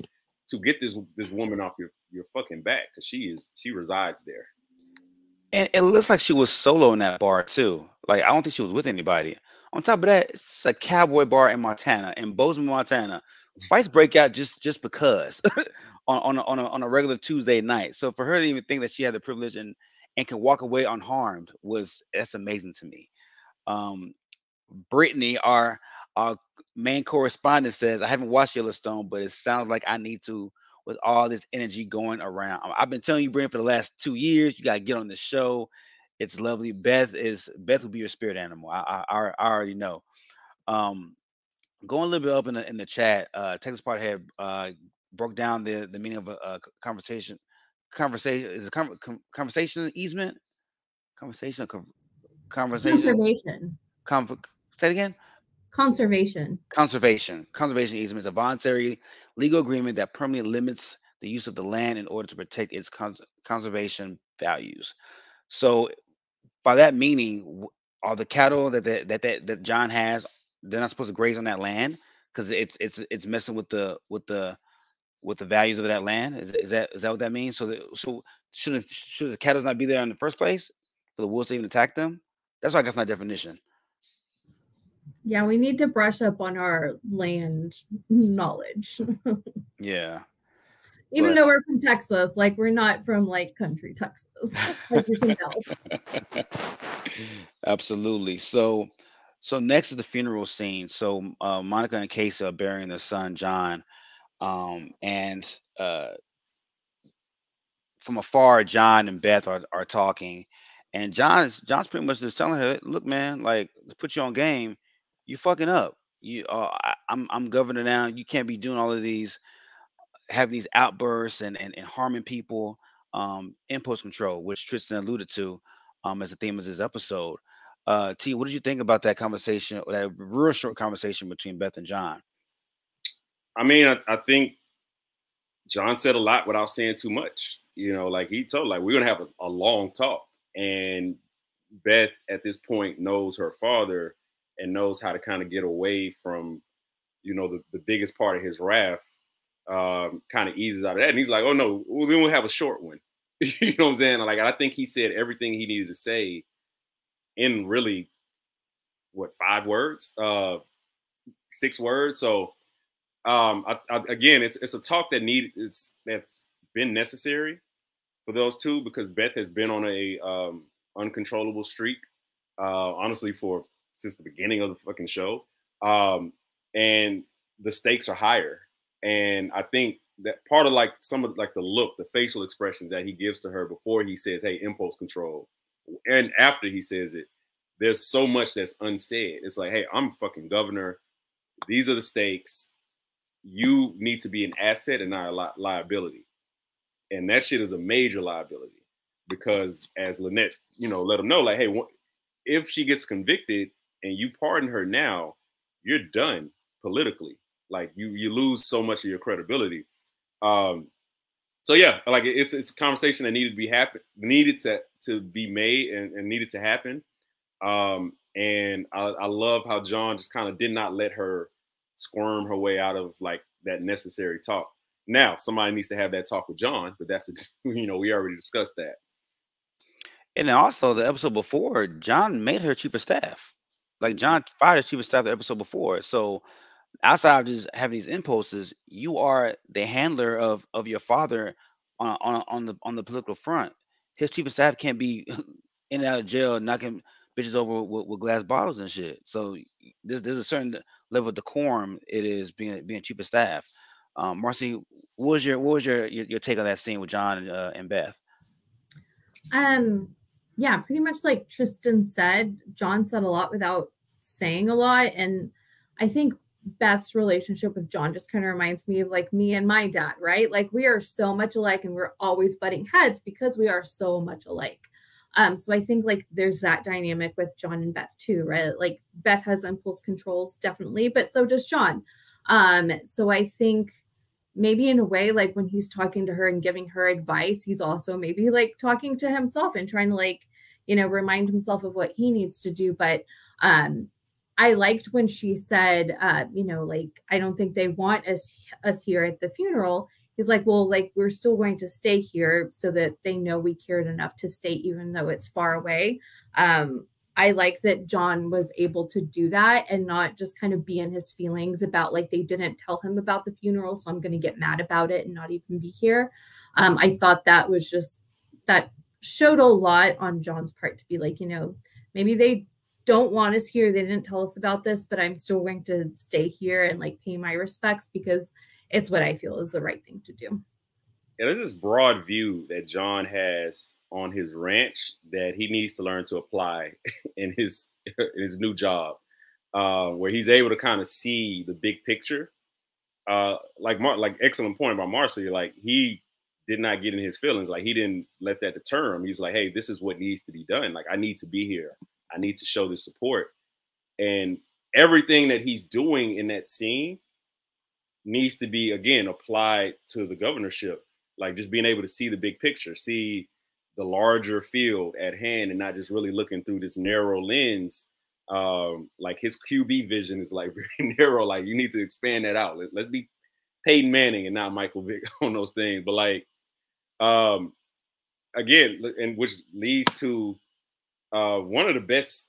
to get this this woman off your your fucking back because she is she resides there. And it looks like she was solo in that bar too. Like I don't think she was with anybody. On top of that, it's a cowboy bar in Montana, in Bozeman, Montana. Fights break out just just because. on on a, on a, on a regular Tuesday night. So for her to even think that she had the privilege and and can walk away unharmed was that's amazing to me. Um, Brittany, our our main correspondent, says I haven't watched Yellowstone, but it sounds like I need to with all this energy going around. I've been telling you, Brittany, for the last two years, you got to get on the show. it's lovely. Beth is Beth will be your spirit animal. I I, I already know. Um, going a little bit up in the in the chat, uh, Texas Part Head uh, broke down the the meaning of a, a conversation. Conversation is a con- conversation easement. Conversation, conversation. Conservation. Conv- say it again. Conservation. Conservation. Conservation easement is a voluntary legal agreement that permanently limits the use of the land in order to protect its cons- conservation values. So, by that meaning, are the cattle that that that, that, that John has they're not supposed to graze on that land because it's it's it's messing with the with the with the values of that land. Is, is that is that what that means? So so should should the cattle not be there in the first place for the wolves to even attack them? That's why I got that definition. Yeah, we need to brush up on our land knowledge. yeah. Even but, though we're from Texas, like we're not from like country Texas, like you can tell. Absolutely. So so next is the funeral scene. So uh, Monica and Kayce are burying their son John, um, and uh, from afar, John and Beth are, are talking, and John's John's pretty much just telling her, "Look, man, like put you on game, you fucking up. You, uh, I, I'm I'm governor now. You can't be doing all of these, having these outbursts and and, and harming people. Um, impulse control, which Tristan alluded to, um, as a theme of this episode." Uh, T, what did you think about that conversation, that real short conversation between Beth and John. I mean, I, I think John said a lot without saying too much. You know, like he told, like we're gonna have a, a long talk, and Beth at this point knows her father and knows how to kind of get away from, you know, the, the biggest part of his wrath. Um, kind of eases out of that, and he's like, "Oh no, we will have a short one." you know what I'm saying? Like I think he said everything he needed to say in really what five words, uh, six words. So um, I, I, again, it's it's a talk that need it's that's been necessary for those two because Beth has been on a um, uncontrollable streak, uh, honestly, for since the beginning of the fucking show, um, and the stakes are higher. And I think that part of like some of like the look, the facial expressions that he gives to her before he says, "Hey, impulse control," and after he says it, there's so much that's unsaid. It's like, hey, I'm fucking governor. These are the stakes. You need to be an asset and not a li- liability. And that shit is a major liability because, as Lynelle, you know, let them know, like, hey, if she gets convicted and you pardon her now, you're done politically. Like you, you lose so much of your credibility. Um, so yeah, like it's it's a conversation that needed to be happen, needed to to be made and, and needed to happen. Um, and I, I love how John just kind of did not let her squirm her way out of like that necessary talk. Now somebody needs to have that talk with John, but that's a, you know we already discussed that. And also the episode before, John made her chief of staff. Like John fired his chief of staff the episode before. So outside of just having these impulses, you are the handler of of your father on on on the on the political front. His chief of staff can't be in and out of jail knocking bitches over with, with, glass bottles and shit. So there's there's a certain level of decorum it is being being chief of staff. Um, Marcy, what was your what was your your, your take on that scene with John and, uh, and Beth? Um, yeah, pretty much like Tristan said. John said a lot without saying a lot, and I think Beth's relationship with John just kind of reminds me of like me and my dad, right? Like we are so much alike and we're always butting heads because we are so much alike. Um, so I think like there's that dynamic with John and Beth too, right? Like Beth has impulse controls definitely, but so does John. Um, so I think maybe in a way, like when he's talking to her and giving her advice, he's also maybe like talking to himself and trying to like, you know, remind himself of what he needs to do. But um, I liked when she said, uh, you know, like I don't think they want us us here at the funeral he's like, well, like we're still going to stay here so that they know we cared enough to stay, even though it's far away. Um, I like that John was able to do that and not just kind of be in his feelings about like they didn't tell him about the funeral, so I'm going to get mad about it and not even be here. Um, I thought that was just that showed a lot on John's part to be like, you know, maybe they don't want us here. They didn't tell us about this, but I'm still going to stay here and like pay my respects because it's what I feel is the right thing to do. Yeah, there's this broad view that John has on his ranch that he needs to learn to apply in his in his new job, uh, where he's able to kind of see the big picture. Uh, like Mar- like excellent point about Marcy. Like he did not get in his feelings. Like he didn't let that deter him. He's like, hey, this is what needs to be done. Like I need to be here. I need to show the support. And everything that he's doing in that scene needs to be again applied to the governorship like just being able to see the big picture see the larger field at hand and not just really looking through this narrow lens um like his qb vision is like very narrow like you need to expand that out Let, let's be peyton manning and not michael vick on those things but like um again and which leads to uh one of the best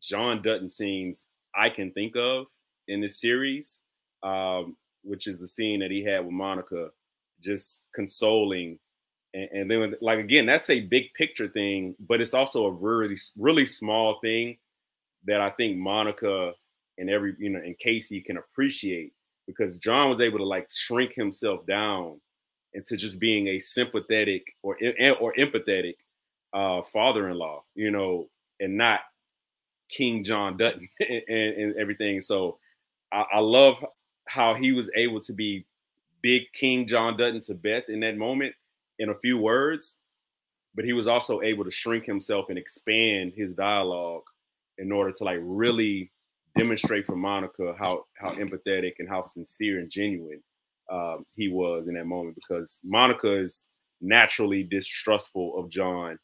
john dutton scenes i can think of in this series um which is the scene that he had with Monica, just consoling. And, and then, like again, that's a big picture thing, but it's also a really, really small thing that I think Monica and every, you know, and Kayce can appreciate because John was able to like shrink himself down into just being a sympathetic or or empathetic uh, father-in-law, you know, and not King John Dutton and, and everything. So I, I love how he was able to be big King John Dutton to Beth in that moment in a few words, but he was also able to shrink himself and expand his dialogue in order to like really demonstrate for Monica how how empathetic and how sincere and genuine um, he was in that moment because Monica is naturally distrustful of John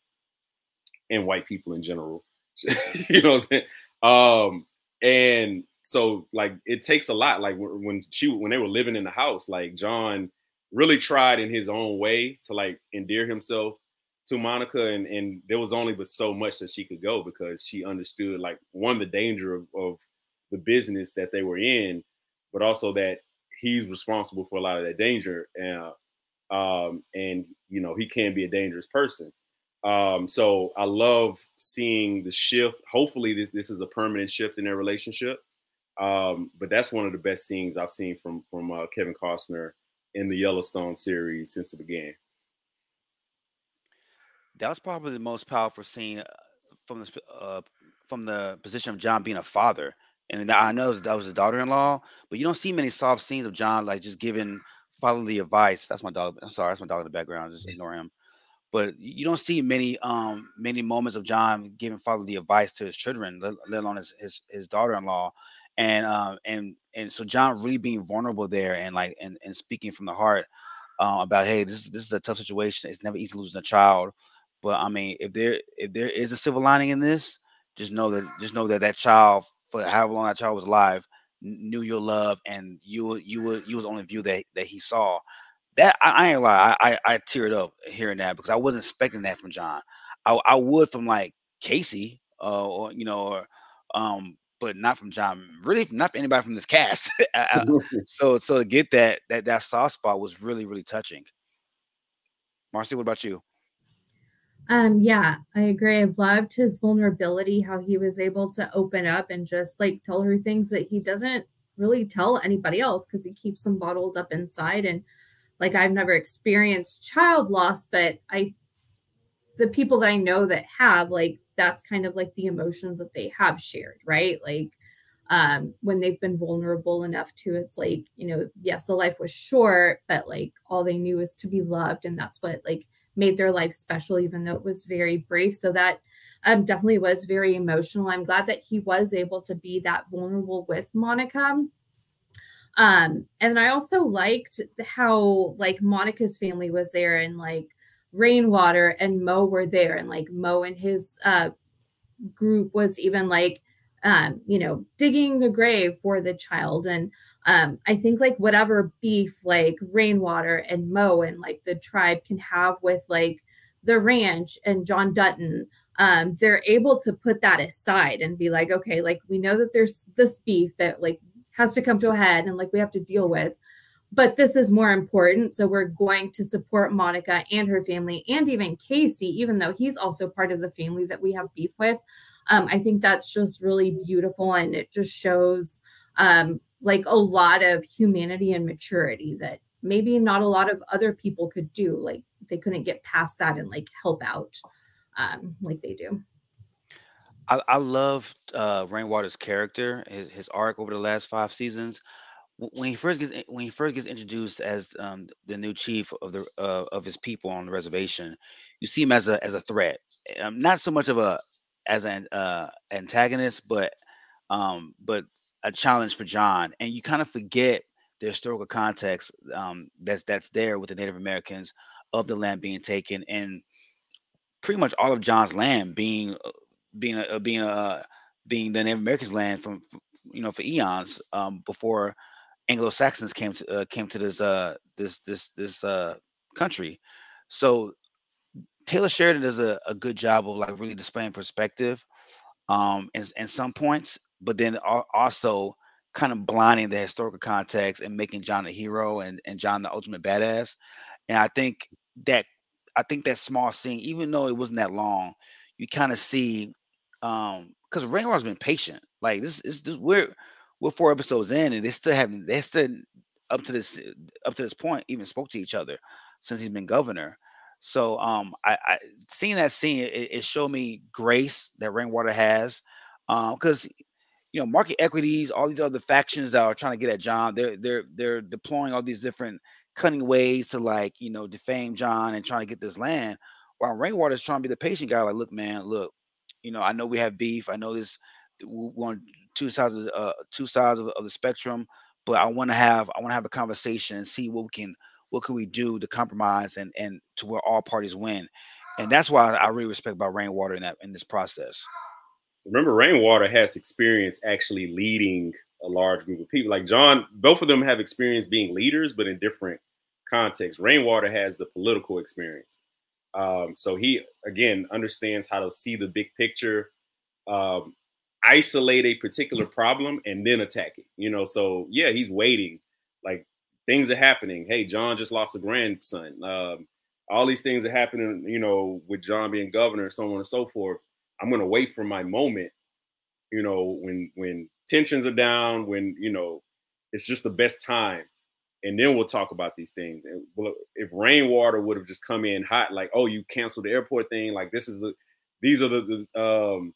and white people in general. you know what I'm saying? Um, and so like it takes a lot like when she when they were living in the house like john really tried in his own way to like endear himself to monica and and there was only but so much that she could go because she understood like one the danger of, of the business that they were in but also that he's responsible for a lot of that danger and um and you know he can be a dangerous person. Um so i love seeing the shift. Hopefully this, this is a permanent shift in their relationship um, but that's one of the best scenes I've seen from from uh, Kevin Costner in the Yellowstone series since it began. That was probably the most powerful scene uh, from the uh, from the position of John being a father. And I know that was his daughter-in-law, but you don't see many soft scenes of John like just giving fatherly advice. That's my dog. I'm sorry, that's my dog in the background. Just ignore him. But you don't see many um many moments of John giving fatherly advice to his children, let, let alone his, his his daughter-in-law and um and and so John really being vulnerable there and like and, and speaking from the heart uh, about hey this this is a tough situation. It's never easy losing a child. But I mean if there if there is a silver lining in this just know that just know that that child for however long that child was alive knew your love and you you were you was the only view that that he saw. That I, I ain't lie I, I I teared up hearing that because I wasn't expecting that from John. I, I would from like Kayce uh, or you know or um but not from John. Really, not for anybody from this cast. so, so to get that that that soft spot was really really touching. Marcy, what about you? Um, yeah, I agree. I loved his vulnerability, how he was able to open up and just like tell her things that he doesn't really tell anybody else because he keeps them bottled up inside. And like I've never experienced child loss, but I the people that I know that have like that's kind of like the emotions that they have shared, right? Like um, when they've been vulnerable enough to it's like, you know, yes, the life was short, but like all they knew was to be loved. And that's what like made their life special, even though it was very brief. So that um, definitely was very emotional. I'm glad that he was able to be that vulnerable with Monica. Um, and I also liked how like Monica's family was there and like Rainwater and Mo were there, and like Mo and his uh, group was even like, um, you know, digging the grave for the child. And um, I think like whatever beef like Rainwater and Mo and like the tribe can have with like the ranch and John Dutton, um, they're able to put that aside and be like, okay, like we know that there's this beef that like has to come to a head and like we have to deal with but this is more important. So we're going to support Monica and her family, and even Kayce, even though he's also part of the family that we have beef with. Um, I think that's just really beautiful, and it just shows um, like a lot of humanity and maturity that maybe not a lot of other people could do. Like they couldn't get past that and like help out. um, like they do. I, I love uh, Rainwater's character, his, his arc over the last five seasons. When he first gets when he first gets introduced as um, the new chief of the uh, of his people on the reservation, you see him as a as a threat. Um, not so much of a as an uh, antagonist, but um, but a challenge for John, And you kind of forget the historical context um, that's that's there with the Native Americans of the land being taken and pretty much all of John's land being uh, being a, being a being the Native Americans' land from, you know for eons um, before Anglo Saxons came to uh, came to this uh, this this this uh, country. So Taylor Sheridan does a, a good job of like really displaying perspective um in, in some points, but then also kind of blinding the historical context and making John a hero and, and John the ultimate badass. And I think that I think that small scene, even though it wasn't that long, you kind of see um because Rainwater's been patient. Like this is this we're we're four episodes in and they still haven't they still up to this up to this point even spoke to each other since he's been governor. So um I, I seeing that scene it, it showed me grace that Rainwater has. Um because you know market equities, all these other factions that are trying to get at John, they're they're they're deploying all these different cunning ways to like you know defame John and trying to get this land. While Rainwater is trying to be the patient guy, like, look, man, look, you know, I know we have beef. I know this one two sides of uh, two sides of, of the spectrum, but I want to have I want to have a conversation and see what we can what can we do to compromise and and to where all parties win. And that's why I really respect about Rainwater in that in this process. Remember, Rainwater has experience actually leading a large group of people. Like John, both of them have experience being leaders, but in different contexts. Rainwater has the political experience. Um, so he again understands how to see the big picture, um, isolate a particular problem, and then attack it. You know, so yeah, he's waiting. Like things are happening. Hey, John just lost a grandson. Um, all these things are happening. You know, with John being governor, and so on and so forth. I'm gonna wait for my moment. You know, when when tensions are down, when you know it's just the best time and then we'll talk about these things. And if Rainwater would have just come in hot, like, oh, you canceled the airport thing, like this is the, these are the, the um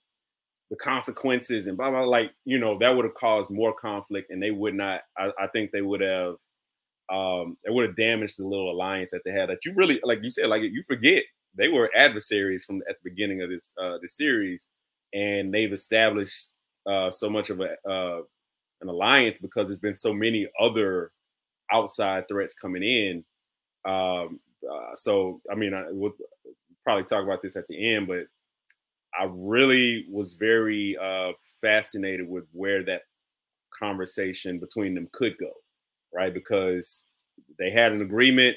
the consequences and blah blah. Like you know that would have caused more conflict, and they would not. I, I think they would have. Um, it would have damaged the little alliance that they had. That you really, like you said, like you forget they were adversaries from at the beginning of this uh the series, and they've established uh so much of a uh an alliance because there's been so many other outside threats coming in. Um, uh, so, I mean, I will probably talk about this at the end, but I really was very uh, fascinated with where that conversation between them could go, right? Because they had an agreement.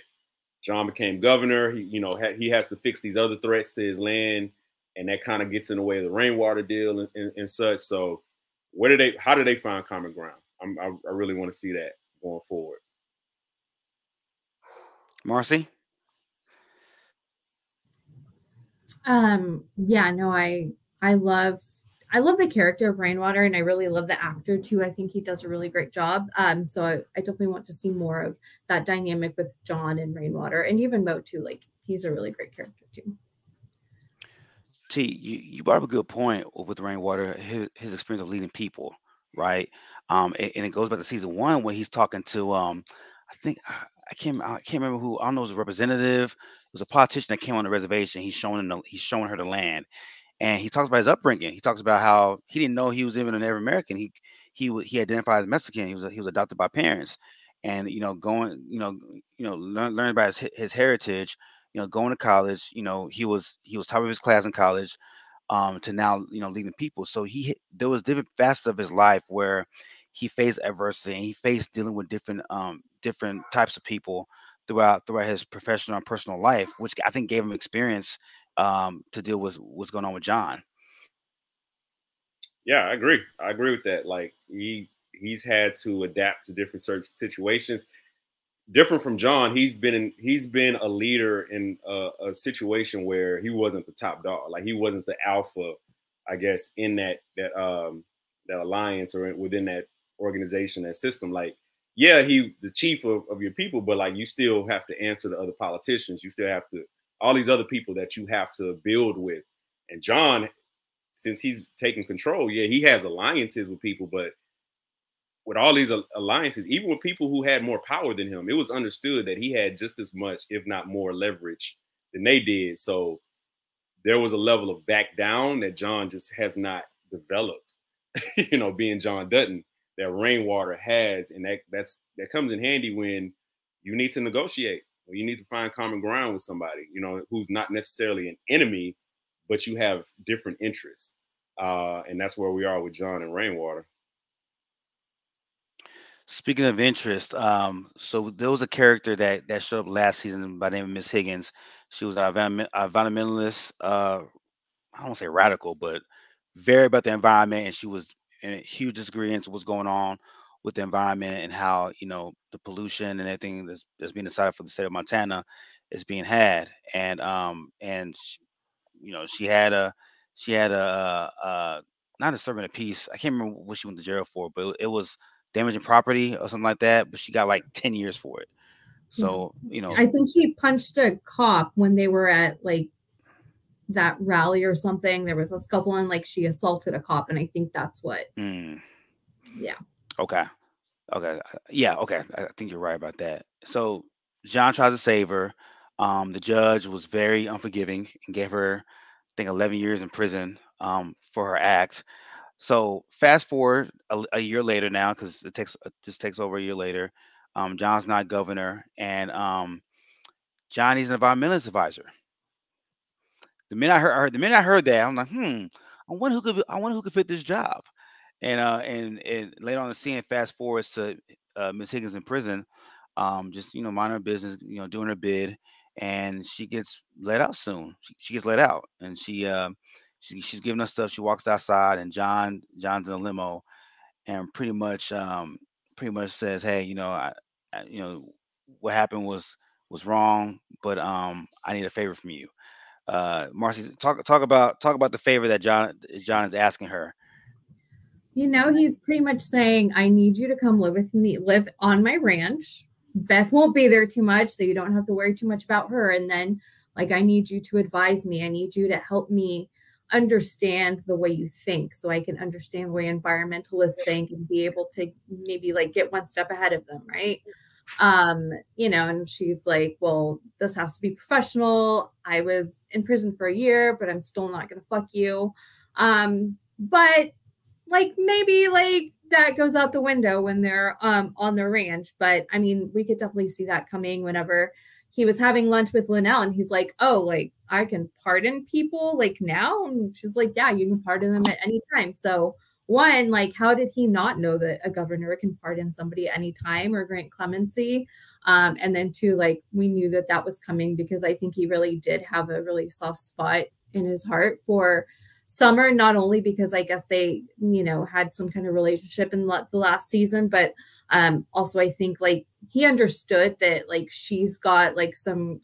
John became governor. He, you know, ha- he has to fix these other threats to his land, and that kind of gets in the way of the rainwater deal and, and, and such. So, where did they? How did they find common ground? I'm, I, I really want to see that going forward. Marcy? Um, yeah, no, I I love I love the character of Rainwater and I really love the actor too. I think he does a really great job. Um, so I, I definitely want to see more of that dynamic with John and Rainwater and even Mo too. Like he's a really great character too. T, you, you brought up a good point with Rainwater, his, his experience of leading people, right? Um, and, and, it goes back to season one when he's talking to um, I think I can't I can't remember who I don't know was a representative. It was a politician that came on the reservation. He's showing the, he's showing her the land, and he talks about his upbringing. He talks about how he didn't know he was even a Native American. He he he identified as Mexican. He was he was adopted by parents, and you know going you know you know learn learn about his his heritage. You know going to college. You know he was he was top of his class in college. Um, to now you know leading people. So he there was different facets of his life where he faced adversity and he faced dealing with different um different types of people throughout throughout his professional and personal life, which I think gave him experience um to deal with what's going on with John. Yeah, I agree. I agree with that. Like he he's had to adapt to different situations. Different from John, he's been in, he's been a leader in a, a situation where he wasn't the top dog, like he wasn't the alpha, I guess, in that that um that alliance or within that organization, that system. Like, yeah, he the chief of, of your people, but like you still have to answer to other politicians. You still have to all these other people that you have to build with. And John, since he's taking control, yeah, he has alliances with people, but with all these alliances, even with people who had more power than him, it was understood that he had just as much, if not more, leverage than they did. So there was a level of back down that John just has not developed. you know, being John Dutton, that Rainwater has, and that that's that comes in handy when you need to negotiate or you need to find common ground with somebody, you know, who's not necessarily an enemy, but you have different interests. Uh, and that's where we are with John and Rainwater. Speaking of interest, um, so there was a character that that showed up last season by name of Miss Higgins. She was a environmentalist. Uh, I don't say radical, but very about the environment, and she was in huge disagreements with what's going on with the environment and how you know the pollution and everything that's, that's being decided for the state of Montana is being had, and um and she, you know she had a she had a, a, a not a servant of peace. I can't remember what she went to jail for, but it was damaging property or something like that. But she got like ten years for it. So you know, I think she punched a cop when they were at like that rally or something. There was a scuffle and like she assaulted a cop, and I think that's what. Mm. Yeah. Okay. Okay. Yeah. Okay. I think you're right about that. So John tries to save her. Um, the judge was very unforgiving and gave her, I think, 11 years in prison um, for her act. So fast forward a, a year later now, because it takes just takes over a year later. Um, John's not governor, and um, Johnny's an environmentalist advisor. The minute I heard, I heard the minute I heard that, I'm like, hmm, I wonder who could I wonder who could fit this job. And uh, and and later on the scene, fast forwards to uh, Miss Higgins in prison, um, just you know, minding her business, you know, doing her bid, and she gets let out soon. She, she gets let out, and she uh, she, she's giving us stuff. She walks outside, and John John's in a limo, and pretty much um, pretty much says, "Hey, you know, I, I, you know, what happened was was wrong, but um, I need a favor from you." Uh, Marcy, talk talk about talk about the favor that Jon John is asking her. You know, he's pretty much saying, "I need you to come live with me, live on my ranch. Beth won't be there too much, so you don't have to worry too much about her. And then, like, I need you to advise me. I need you to help me." understand the way you think so i can understand the way environmentalists think and be able to maybe like get one step ahead of them right um you know and she's like well this has to be professional i was in prison for a year but i'm still not gonna fuck you um but like maybe like that goes out the window when they're um on the ranch but i mean we could definitely see that coming whenever he was having lunch with Lynelle and he's like, Oh, like I can pardon people like now. And she's like, Yeah, you can pardon them at any time. So one, like, how did he not know that a governor can pardon somebody anytime or grant clemency? Um, and then two, like, we knew that that was coming because I think he really did have a really soft spot in his heart for Summer, not only because I guess they, you know, had some kind of relationship in the last season, but um also i think like he understood that like she's got like some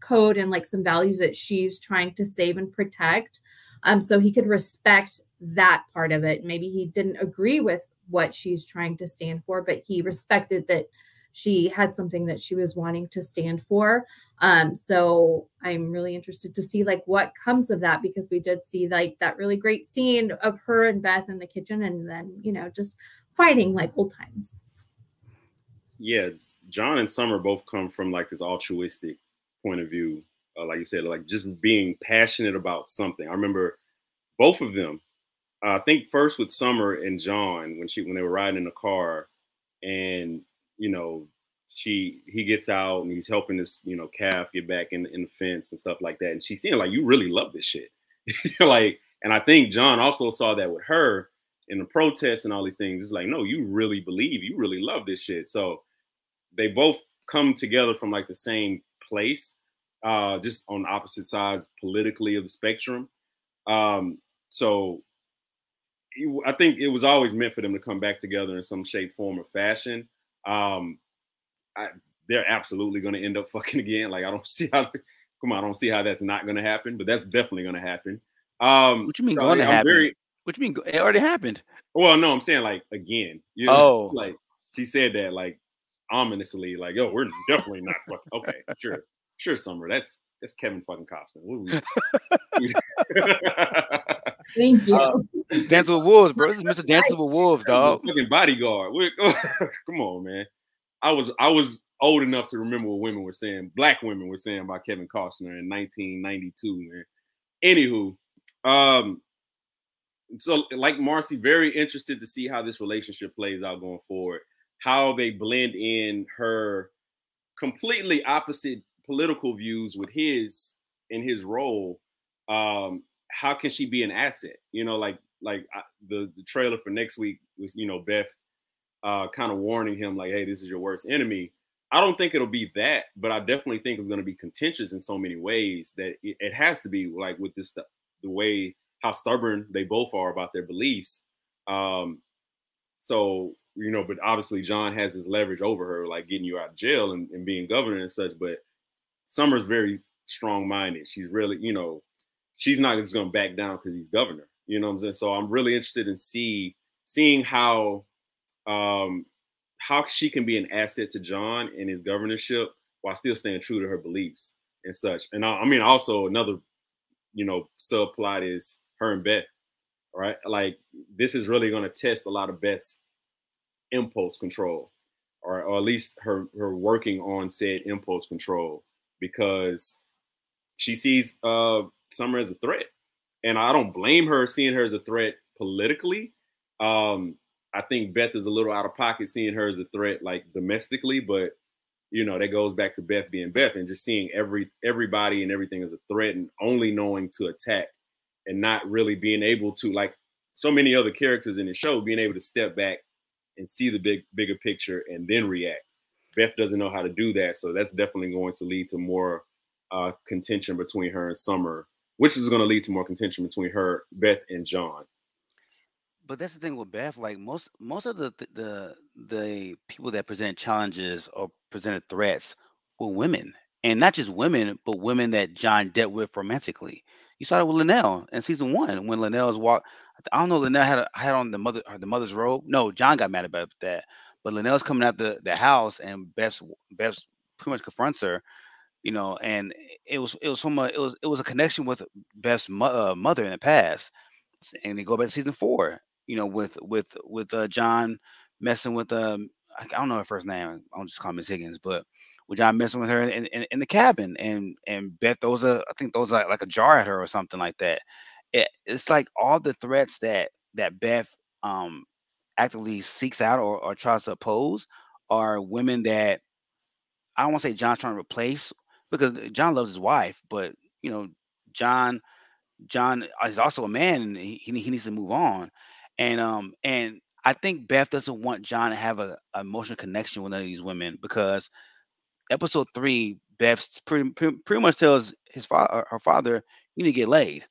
code and like some values that she's trying to save and protect um so he could respect that part of it maybe he didn't agree with what she's trying to stand for but he respected that she had something that she was wanting to stand for um so i'm really interested to see like what comes of that because we did see like that really great scene of her and beth in the kitchen and then you know just fighting like old times yeah, John and Summer both come from like this altruistic point of view. Uh, like you said, like just being passionate about something. I remember both of them. I think first with Summer and John when she when they were riding in the car, and you know she he gets out and he's helping this you know calf get back in in the fence and stuff like that, and she's saying like you really love this shit, like. And I think John also saw that with her in the protests and all these things. It's like, no, you really believe, you really love this shit. So they both come together from like the same place, uh, just on opposite sides politically of the spectrum. Um, so I think it was always meant for them to come back together in some shape, form, or fashion. Um, I, they're absolutely going to end up fucking again. Like I don't see how. Come on, I don't see how that's not going to happen, but that's definitely going to happen. Um, what you mean so, going to happen? Very, what you mean? It already happened. Well, no, I'm saying like again. You know, oh, like she said that like ominously, like, "Yo, we're definitely not fucking." Okay, sure, sure, Summer. That's That's Kevin fucking Costner. Thank you. Uh, Dancing with Wolves, bro. This is Mr. Dancing with Wolves, dog. Fucking bodyguard. Come on, man. I was I was old enough to remember what women were saying, black women were saying about Kevin Costner in 1992, man. Anywho, um, so like Marcy, very interested to see how this relationship plays out going forward, how they blend in her completely opposite political views with his in his role. Um, how can she be an asset? You know, like like I, the the trailer for next week was you know Beth uh, kind of warning him like, hey, this is your worst enemy. I don't think it'll be that, but I definitely think it's going to be contentious in so many ways that it, it has to be like with this stuff, the way how stubborn they both are about their beliefs. Um, so you know, but obviously John has his leverage over her, like getting you out of jail and, and being governor and such. But Summer's very strong-minded. She's really, you know, she's not just going to back down because he's governor. You know what I'm saying? So I'm really interested in see seeing how um, how she can be an asset to John in his governorship while still staying true to her beliefs and such. And I, I mean, also another, you know, subplot is her and Beth, right? Like this is really going to test a lot of Beth's impulse control, or, or at least her her working on said impulse control because she sees uh, Summer as a threat, and I don't blame her seeing her as a threat politically. Um, I think Beth is a little out of pocket seeing her as a threat, like domestically, but you know that goes back to Beth being Beth and just seeing every everybody and everything as a threat and only knowing to attack and not really being able to like so many other characters in the show being able to step back and see the big bigger picture and then react. Beth doesn't know how to do that, so that's definitely going to lead to more uh, contention between her and Summer, which is going to lead to more contention between her, Beth, and John but that's the thing with Beth. Like most most of the the the people that present challenges or presented threats were women, and not just women, but women that John dealt with romantically. You saw it with Lynelle in season one when Lynelle's walk. I don't know. Lynelle had a, had on the mother the mother's robe. No, John got mad about that. But Lynelle's coming out the, the house and Beth's Beth's pretty much confronts her, you know, and it was it was from a it was it was a connection with Beth's mo- uh, mother in the past. And they go back to season four, you know, with with with uh, John messing with um I don't know her first name. I'll just call Miss Higgins, but with John messing with her in, in, in, the cabin and and Beth throws a I think those like, like a jar at her or something like that. It, it's like all the threats that that Beth um actively seeks out or, or tries to oppose are women that I don't want to say John's trying to replace because John loves his wife, but you know, John John is also a man and he, he needs to move on. And um and I think Beth doesn't want John to have a, a emotional connection with any of these women because episode three, Beth pretty, pretty, pretty much tells his father her father, you need to get laid.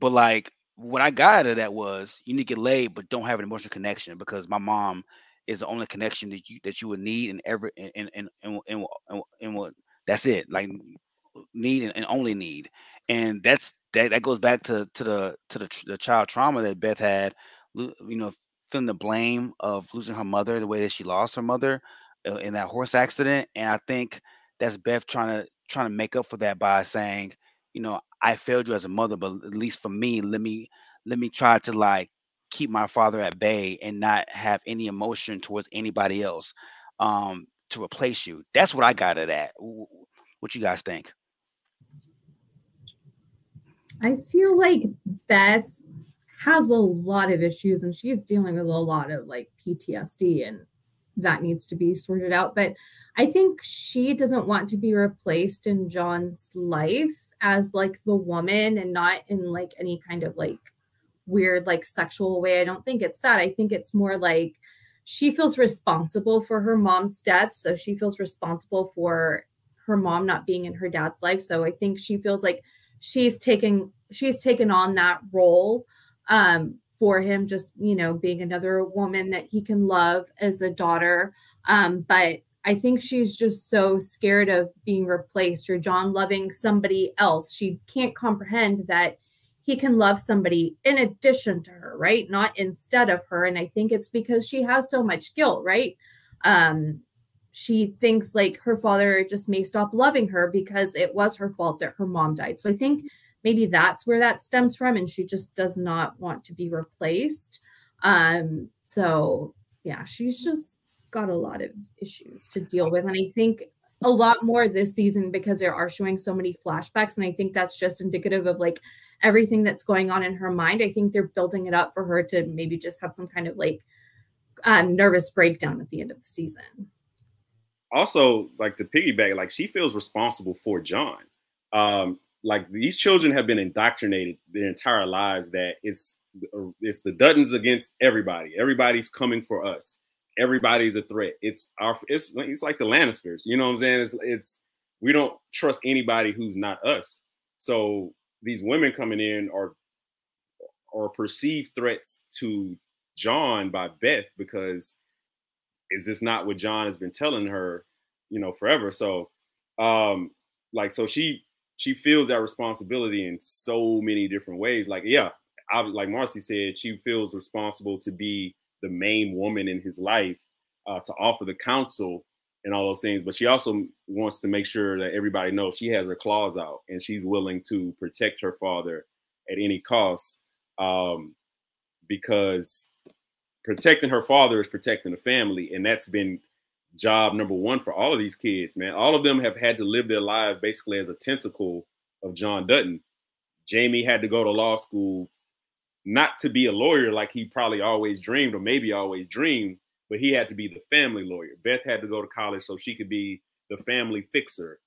But like what I got out of that was you need to get laid, but don't have an emotional connection because my mom is the only connection that you that you would need and ever and and and, and, and, and what that's it. Like need and only need. And that's that that goes back to to the to the, the child trauma that Beth had, you know, feeling the blame of losing her mother the way that she lost her mother uh, in that horse accident, and I think that's Beth trying to trying to make up for that by saying, you know, I failed you as a mother, but at least for me, let me let me try to like keep my father at bay and not have any emotion towards anybody else um to replace you. That's what I got of that. What you guys think? I feel like Beth has a lot of issues and she's dealing with a lot of like PTSD and that needs to be sorted out. But I think she doesn't want to be replaced in John's life as like the woman and not in like any kind of like weird like sexual way. I don't think it's that. I think it's more like she feels responsible for her mom's death. So she feels responsible for her mom not being in her dad's life. So I think she feels like she's taken she's taken on that role um, for him, just you know, being another woman that he can love as a daughter. Um, but I think she's just so scared of being replaced or John loving somebody else. She can't comprehend that he can love somebody in addition to her, right? Not instead of her. And I think it's because she has so much guilt, right? Um, she thinks like her father just may stop loving her because it was her fault that her mom died. So I think maybe that's where that stems from and she just does not want to be replaced. Um so yeah, she's just got a lot of issues to deal with and I think a lot more this season because they are showing so many flashbacks and I think that's just indicative of like everything that's going on in her mind. I think they're building it up for her to maybe just have some kind of like um, nervous breakdown at the end of the season also like to piggyback, like she feels responsible for John. Um, like these children have been indoctrinated their entire lives that it's it's the Duttons against everybody. Everybody's coming for us. Everybody's a threat. It's our it's it's like the Lannisters. You know what I'm saying? It's it's we don't trust anybody who's not us. So these women coming in are are perceived threats to John by Beth because is this not what John has been telling her, you know, forever? So, um, like, so she she feels that responsibility in so many different ways. Like, yeah, I, like Marcy said, she feels responsible to be the main woman in his life, uh, to offer the counsel and all those things. But she also wants to make sure that everybody knows she has her claws out and she's willing to protect her father at any cost. Um, because protecting her father is protecting the family, and that's been job number one for all of these kids, man. All of them have had to live their lives basically as a tentacle of John Dutton. Jamie had to go to law school, not to be a lawyer like he probably always dreamed, or maybe always dreamed, but he had to be the family lawyer. Beth had to go to college so she could be the family fixer,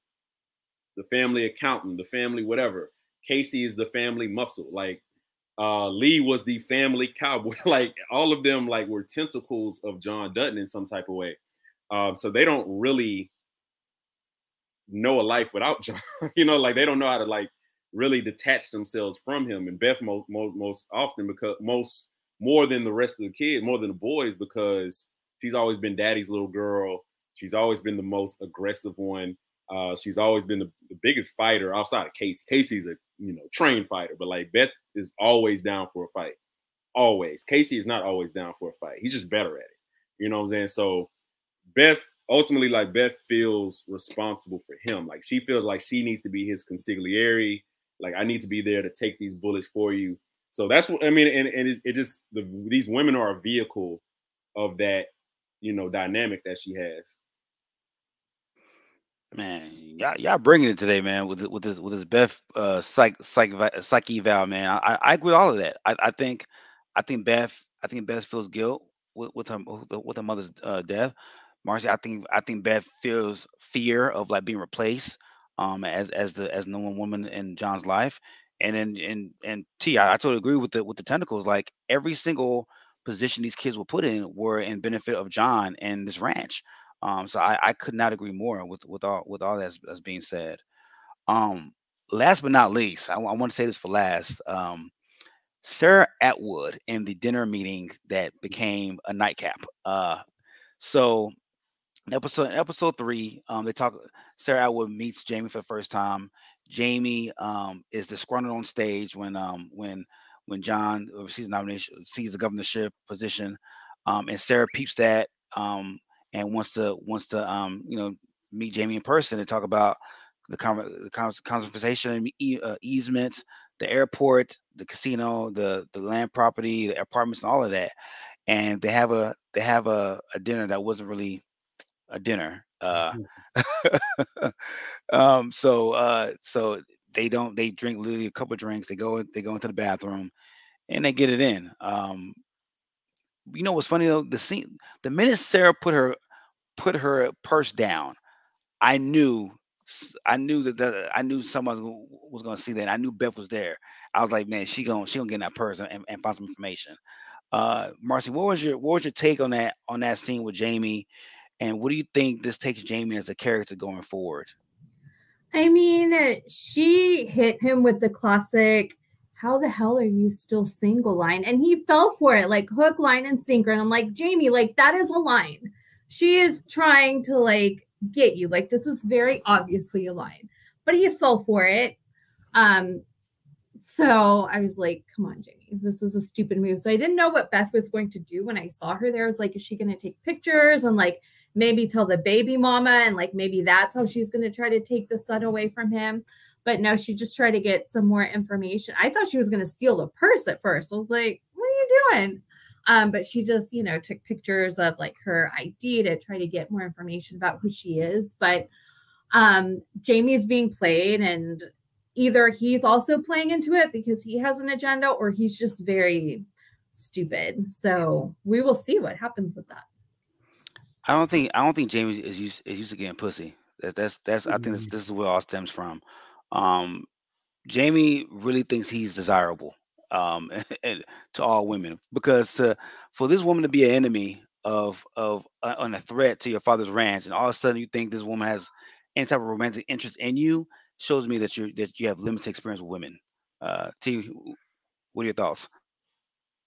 the family accountant, the family whatever. Kayce is the family muscle. Like uh, Lee was the family cowboy. like all of them, like were tentacles of John Dutton in some type of way. Um, so they don't really know a life without John. you know, like they don't know how to like really detach themselves from him. And Beth most most, most often because most more than the rest of the kids, more than the boys, because she's always been daddy's little girl. She's always been the most aggressive one. Uh, she's always been the, the, biggest fighter outside of Kayce. Kayce's a you know trained fighter, but like Beth is always down for a fight. Always. Kayce is not always down for a fight. He's just better at it. You know what I'm saying? So Beth ultimately like Beth feels responsible for him. Like she feels like she needs to be his consigliere. Like I need to be there to take these bullets for you. So that's what I mean, and, and it, it just the, these women are a vehicle of that, you know, dynamic that she has. Man, y'all, y'all bringing it today, man. With with this with this Beth uh psych psych psyche val, man. I, I agree with all of that. I, I think I think Beth I think Beth feels guilt with, with her with her mother's uh, death. Marcy, I think I think Beth feels fear of like being replaced um as as the as number one woman in John's life. And then and and T, I, I totally agree with the with the tentacles. Like every single position these kids were put in were in benefit of John and this ranch. Um, so I, I could not agree more with with all with all that's, that's being said. Um, last but not least, I, I want to say this for last. Um, Sarah Atwood in the dinner meeting that became a nightcap. Uh, so episode episode three, um, they talk. Sarah Atwood meets Jamie for the first time. Jamie um, is disgruntled on stage when um, when when John receives nomination, sees the governorship position, um, and Sarah peeps that um, and wants to wants to um you know meet Jamie in person and talk about the, con- the con- conservation uh, easements, the airport, the casino, the the land property, the apartments, and all of that. And they have a they have a, a dinner that wasn't really a dinner. Uh, mm-hmm. um, so uh, so they don't they drink literally a couple drinks. They go they go into the bathroom, and they get it in. Um, you know what's funny though? The scene, the minute Sarah put her put her purse down, I knew, I knew that, that I knew someone was going to see that. I knew Beth was there. I was like, man, she gonna she gonna get in that purse and, and find some information. Uh, Marcy, what was your what was your take on that on that scene with Jamie, and what do you think this takes Jamie as a character going forward? I mean, she hit him with the classic how the hell are you still single line? And he fell for it like hook, line, and sinker. And I'm like, Jamie, like that is a line. She is trying to like get you. Like this is very obviously a line. But he fell for it. Um, so I was like, come on, Jamie, this is a stupid move. So I didn't know what Beth was going to do when I saw her there. I was like, is she gonna take pictures and like maybe tell the baby mama and like maybe that's how she's going to try to take the son away from him but no she just tried to get some more information i thought she was going to steal the purse at first i was like what are you doing um, but she just you know took pictures of like her id to try to get more information about who she is but um jamie's being played and either he's also playing into it because he has an agenda or he's just very stupid so we will see what happens with that I don't think I don't think Jamie is used is used to getting pussy. That, that's that's I think this Mhm. this is where it all stems from. Um, Jamie really thinks he's desirable um, and to all women because to, for this woman to be an enemy of of uh, on a threat to your father's ranch, and all of a sudden you think this woman has any type of romantic interest in you, shows me that you that you have limited experience with women. Uh, T, what are your thoughts?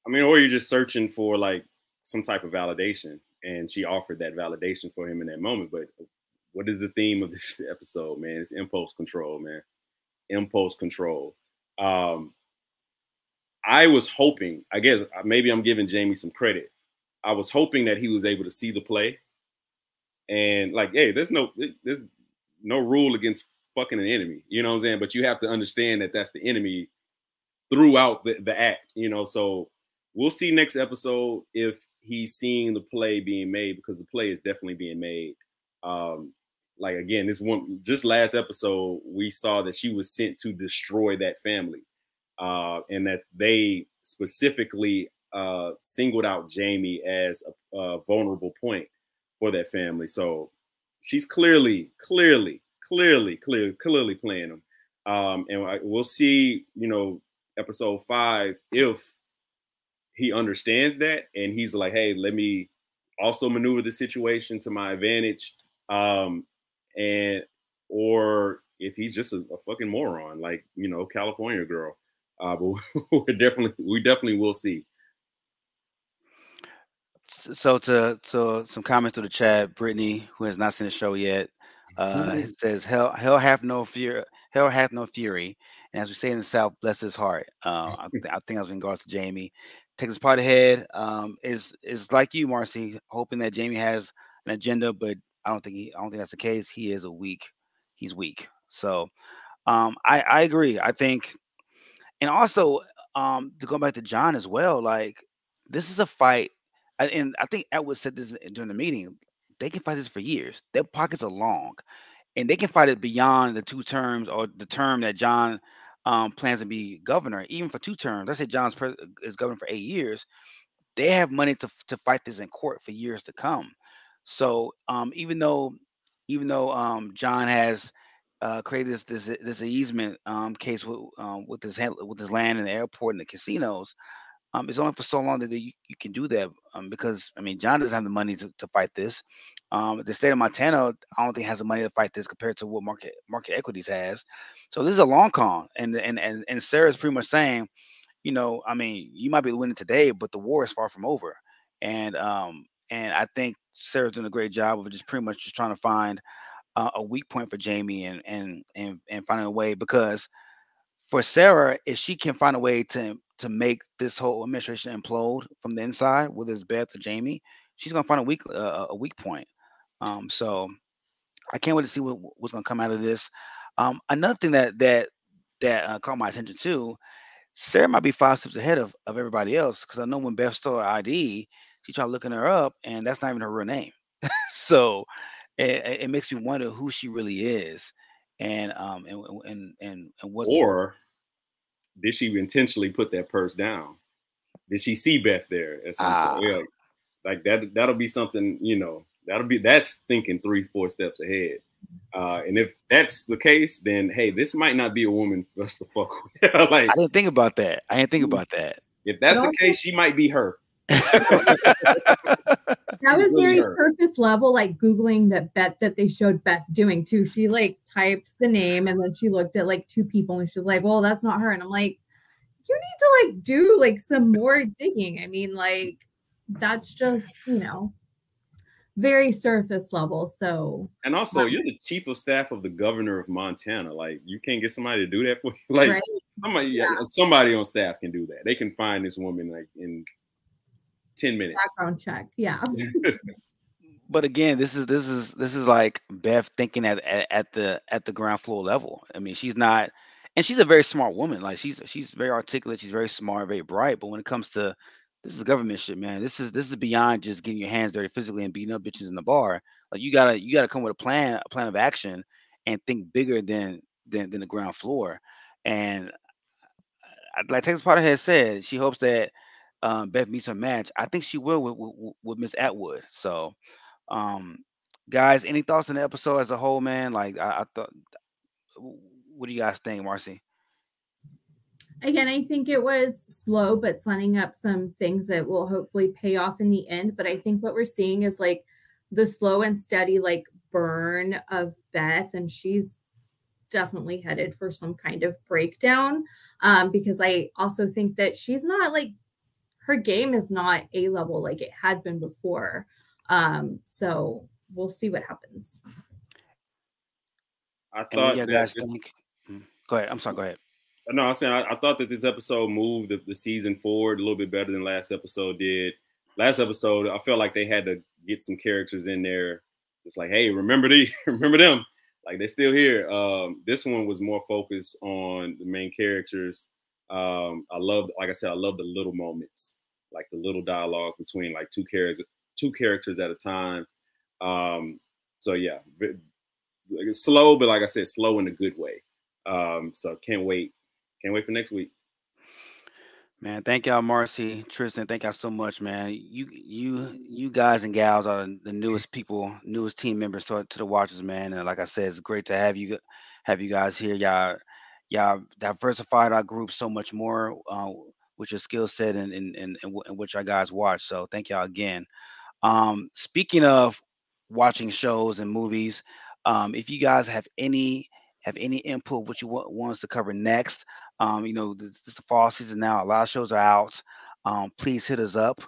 I mean, or you're just searching for like some type of validation, and she offered that validation for him in that moment. But what is the theme of this episode, man? It's impulse control, man. Impulse control. Um, I was hoping, I guess uh, maybe I'm giving Jamie some credit. I was hoping that he was able to see the play and like, hey, there's no there's no rule against fucking an enemy. You know what I'm saying? But you have to understand that that's the enemy throughout the, the act, you know. So we'll see next episode if he's seeing the play being made because the play is definitely being made. Um, like again, this one just last episode, we saw that she was sent to destroy that family, uh, and that they specifically uh, singled out Jamie as a, a vulnerable point for that family. So she's clearly, clearly, clearly, clearly, clearly playing them. Um, and we'll see, you know, episode five if he understands that and he's like, hey, let me also maneuver the situation to my advantage. Um, and or if he's just a, a fucking moron, like you know, California girl. Uh, but we definitely, we definitely will see. So to to some comments to the chat, Brittany, who has not seen the show yet, uh, Mhm. says hell hell hath no fear, hell hath no fury, and as we say in the South, bless his heart. Uh, I, th- I think I was in regards to Jamie. Takes his part ahead. Um, is is like you, Marcy, hoping that Jamie has an agenda, but I don't think he, I don't think that's the case. He is a weak, he's weak. So um, I I agree. I think, and also um, to go back to John as well, like this is a fight, and I think Edward said this during the meeting. They can fight this for years. Their pockets are long, and they can fight it beyond the two terms or the term that John um, plans to be governor, even for two terms. Let's say John's is governor for eight years. They have money to to fight this in court for years to come. So um, even though even though um, John has uh, created this this this easement um, case with um, with his with his land and the airport and the casinos, um, it's only for so long that you, you can do that um, because I mean John doesn't have the money to, to fight this. Um, the state of Montana, I don't think has the money to fight this compared to what market Market Equities has. So this is a long con, and and and and Sarah's pretty much saying, you know, I mean, you might be winning today, but the war is far from over. And um and I think Sarah's doing a great job of just pretty much just trying to find uh, a weak point for Jamie and and and and finding a way because for Sarah, if she can find a way to to make this whole administration implode from the inside, whether it's Beth or Jamie, she's gonna find a weak uh, a weak point. Um, so I can't wait to see what, what's gonna come out of this. Um, another thing that that that uh, caught my attention too, Sarah might be five steps ahead of, of everybody else because I know when Beth stole her ID, she tried looking her up, and that's not even her real name. so it, it it makes me wonder who she really is, and um and and and, and what Or did she intentionally put that purse down? Did she see Beth there at some Ah. point? Yeah, like that. That'll be something. You know, that'll be that's thinking three, four steps ahead. Uh, and if that's the case, then hey, this might not be a woman for us to fuck with. like I didn't think about that. I didn't think about that. if that's No. the case, she might be her. that was very surface level, like Googling that bet that they showed Beth doing too. She like typed the name and then she looked at like two people and she's like, well, that's not her. And I'm like, you need to like do like some more digging. I mean, like, that's just, you know, very surface level. So, and also, you're the chief of staff of the governor of Montana. Like, you can't get somebody to do that for you. Like, right? somebody, yeah. somebody on staff can do that. They can find this woman like in. 10 minutes. Background check. Yeah. but again, this is this is this is like Beth thinking at, at, at the at the ground floor level. I mean, she's not and she's a very smart woman. Like she's she's very articulate, she's very smart, very bright, but when it comes to this is government shit, man. This is this is beyond just getting your hands dirty physically and beating up bitches in the bar. Like you gotta you gotta come with a plan, a plan of action, and think bigger than than than the ground floor. And uh, like Texas Potter has said, she hopes that um, Beth meets her match. I think she will with with, with Miss Atwood. So, um, guys, any thoughts on the episode as a whole, man? Like I, I thought, what do you guys think, Marcy? again, I think it was slow, but setting up some things that will hopefully pay off in the end. But I think what we're seeing is like the slow and steady, like burn of Beth, and she's definitely headed for some kind of breakdown. Um, because I also think that she's not like her game is not a level like it had been before. Um, so we'll see what happens. I thought you guys think. Hmm, go ahead. I'm sorry. Go ahead. No, I'm saying I, I, thought that this episode moved the, the, season forward a little bit better than last episode did. Last episode, I felt like they had to get some characters in there. It's like, hey, remember the remember them? Like they're still here. Um, this one was more focused on the main characters. Um, I love, like I said, I love the little moments, like the little dialogues between like two characters, two characters at a time. Um, so yeah, slow, but like I said, slow in a good way. Um, so can't wait can't wait for next week. Man, thank y'all, Marcy, Tristan. Thank y'all so much, man. You, you, you guys and gals are the newest people, newest team members to, to the Watchers, man. And like I said, it's great to have you, have you guys here. Y'all, y'all diversified our group so much more uh, with your skill set and and, and and which our guys watch. So thank y'all again. Um, speaking of watching shows and movies, um, if you guys have any have any input what you want, want us to cover next, um, you know, this, this is the fall season now. A lot of shows are out. Um, please hit us up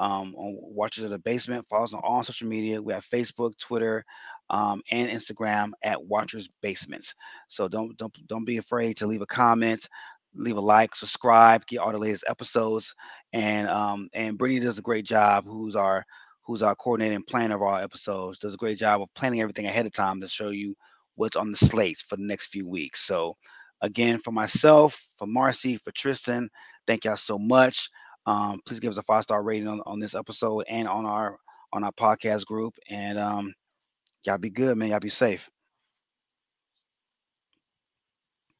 um, on Watchers of the Basement. Follow us on all social media. We have Facebook, Twitter, um, and Instagram at Watchers Basements. So don't don't don't be afraid to leave a comment, leave a like, subscribe, get all the latest episodes. And um, and Brittany does a great job. Who's our who's our coordinating planner of our episodes? Does a great job of planning everything ahead of time to show you what's on the slate for the next few weeks. So Again, for myself, for Marcy, for Tristan, thank y'all so much. Um, please give us a five star rating on, on this episode and on our on our podcast group. And um, y'all be good, man. Y'all be safe.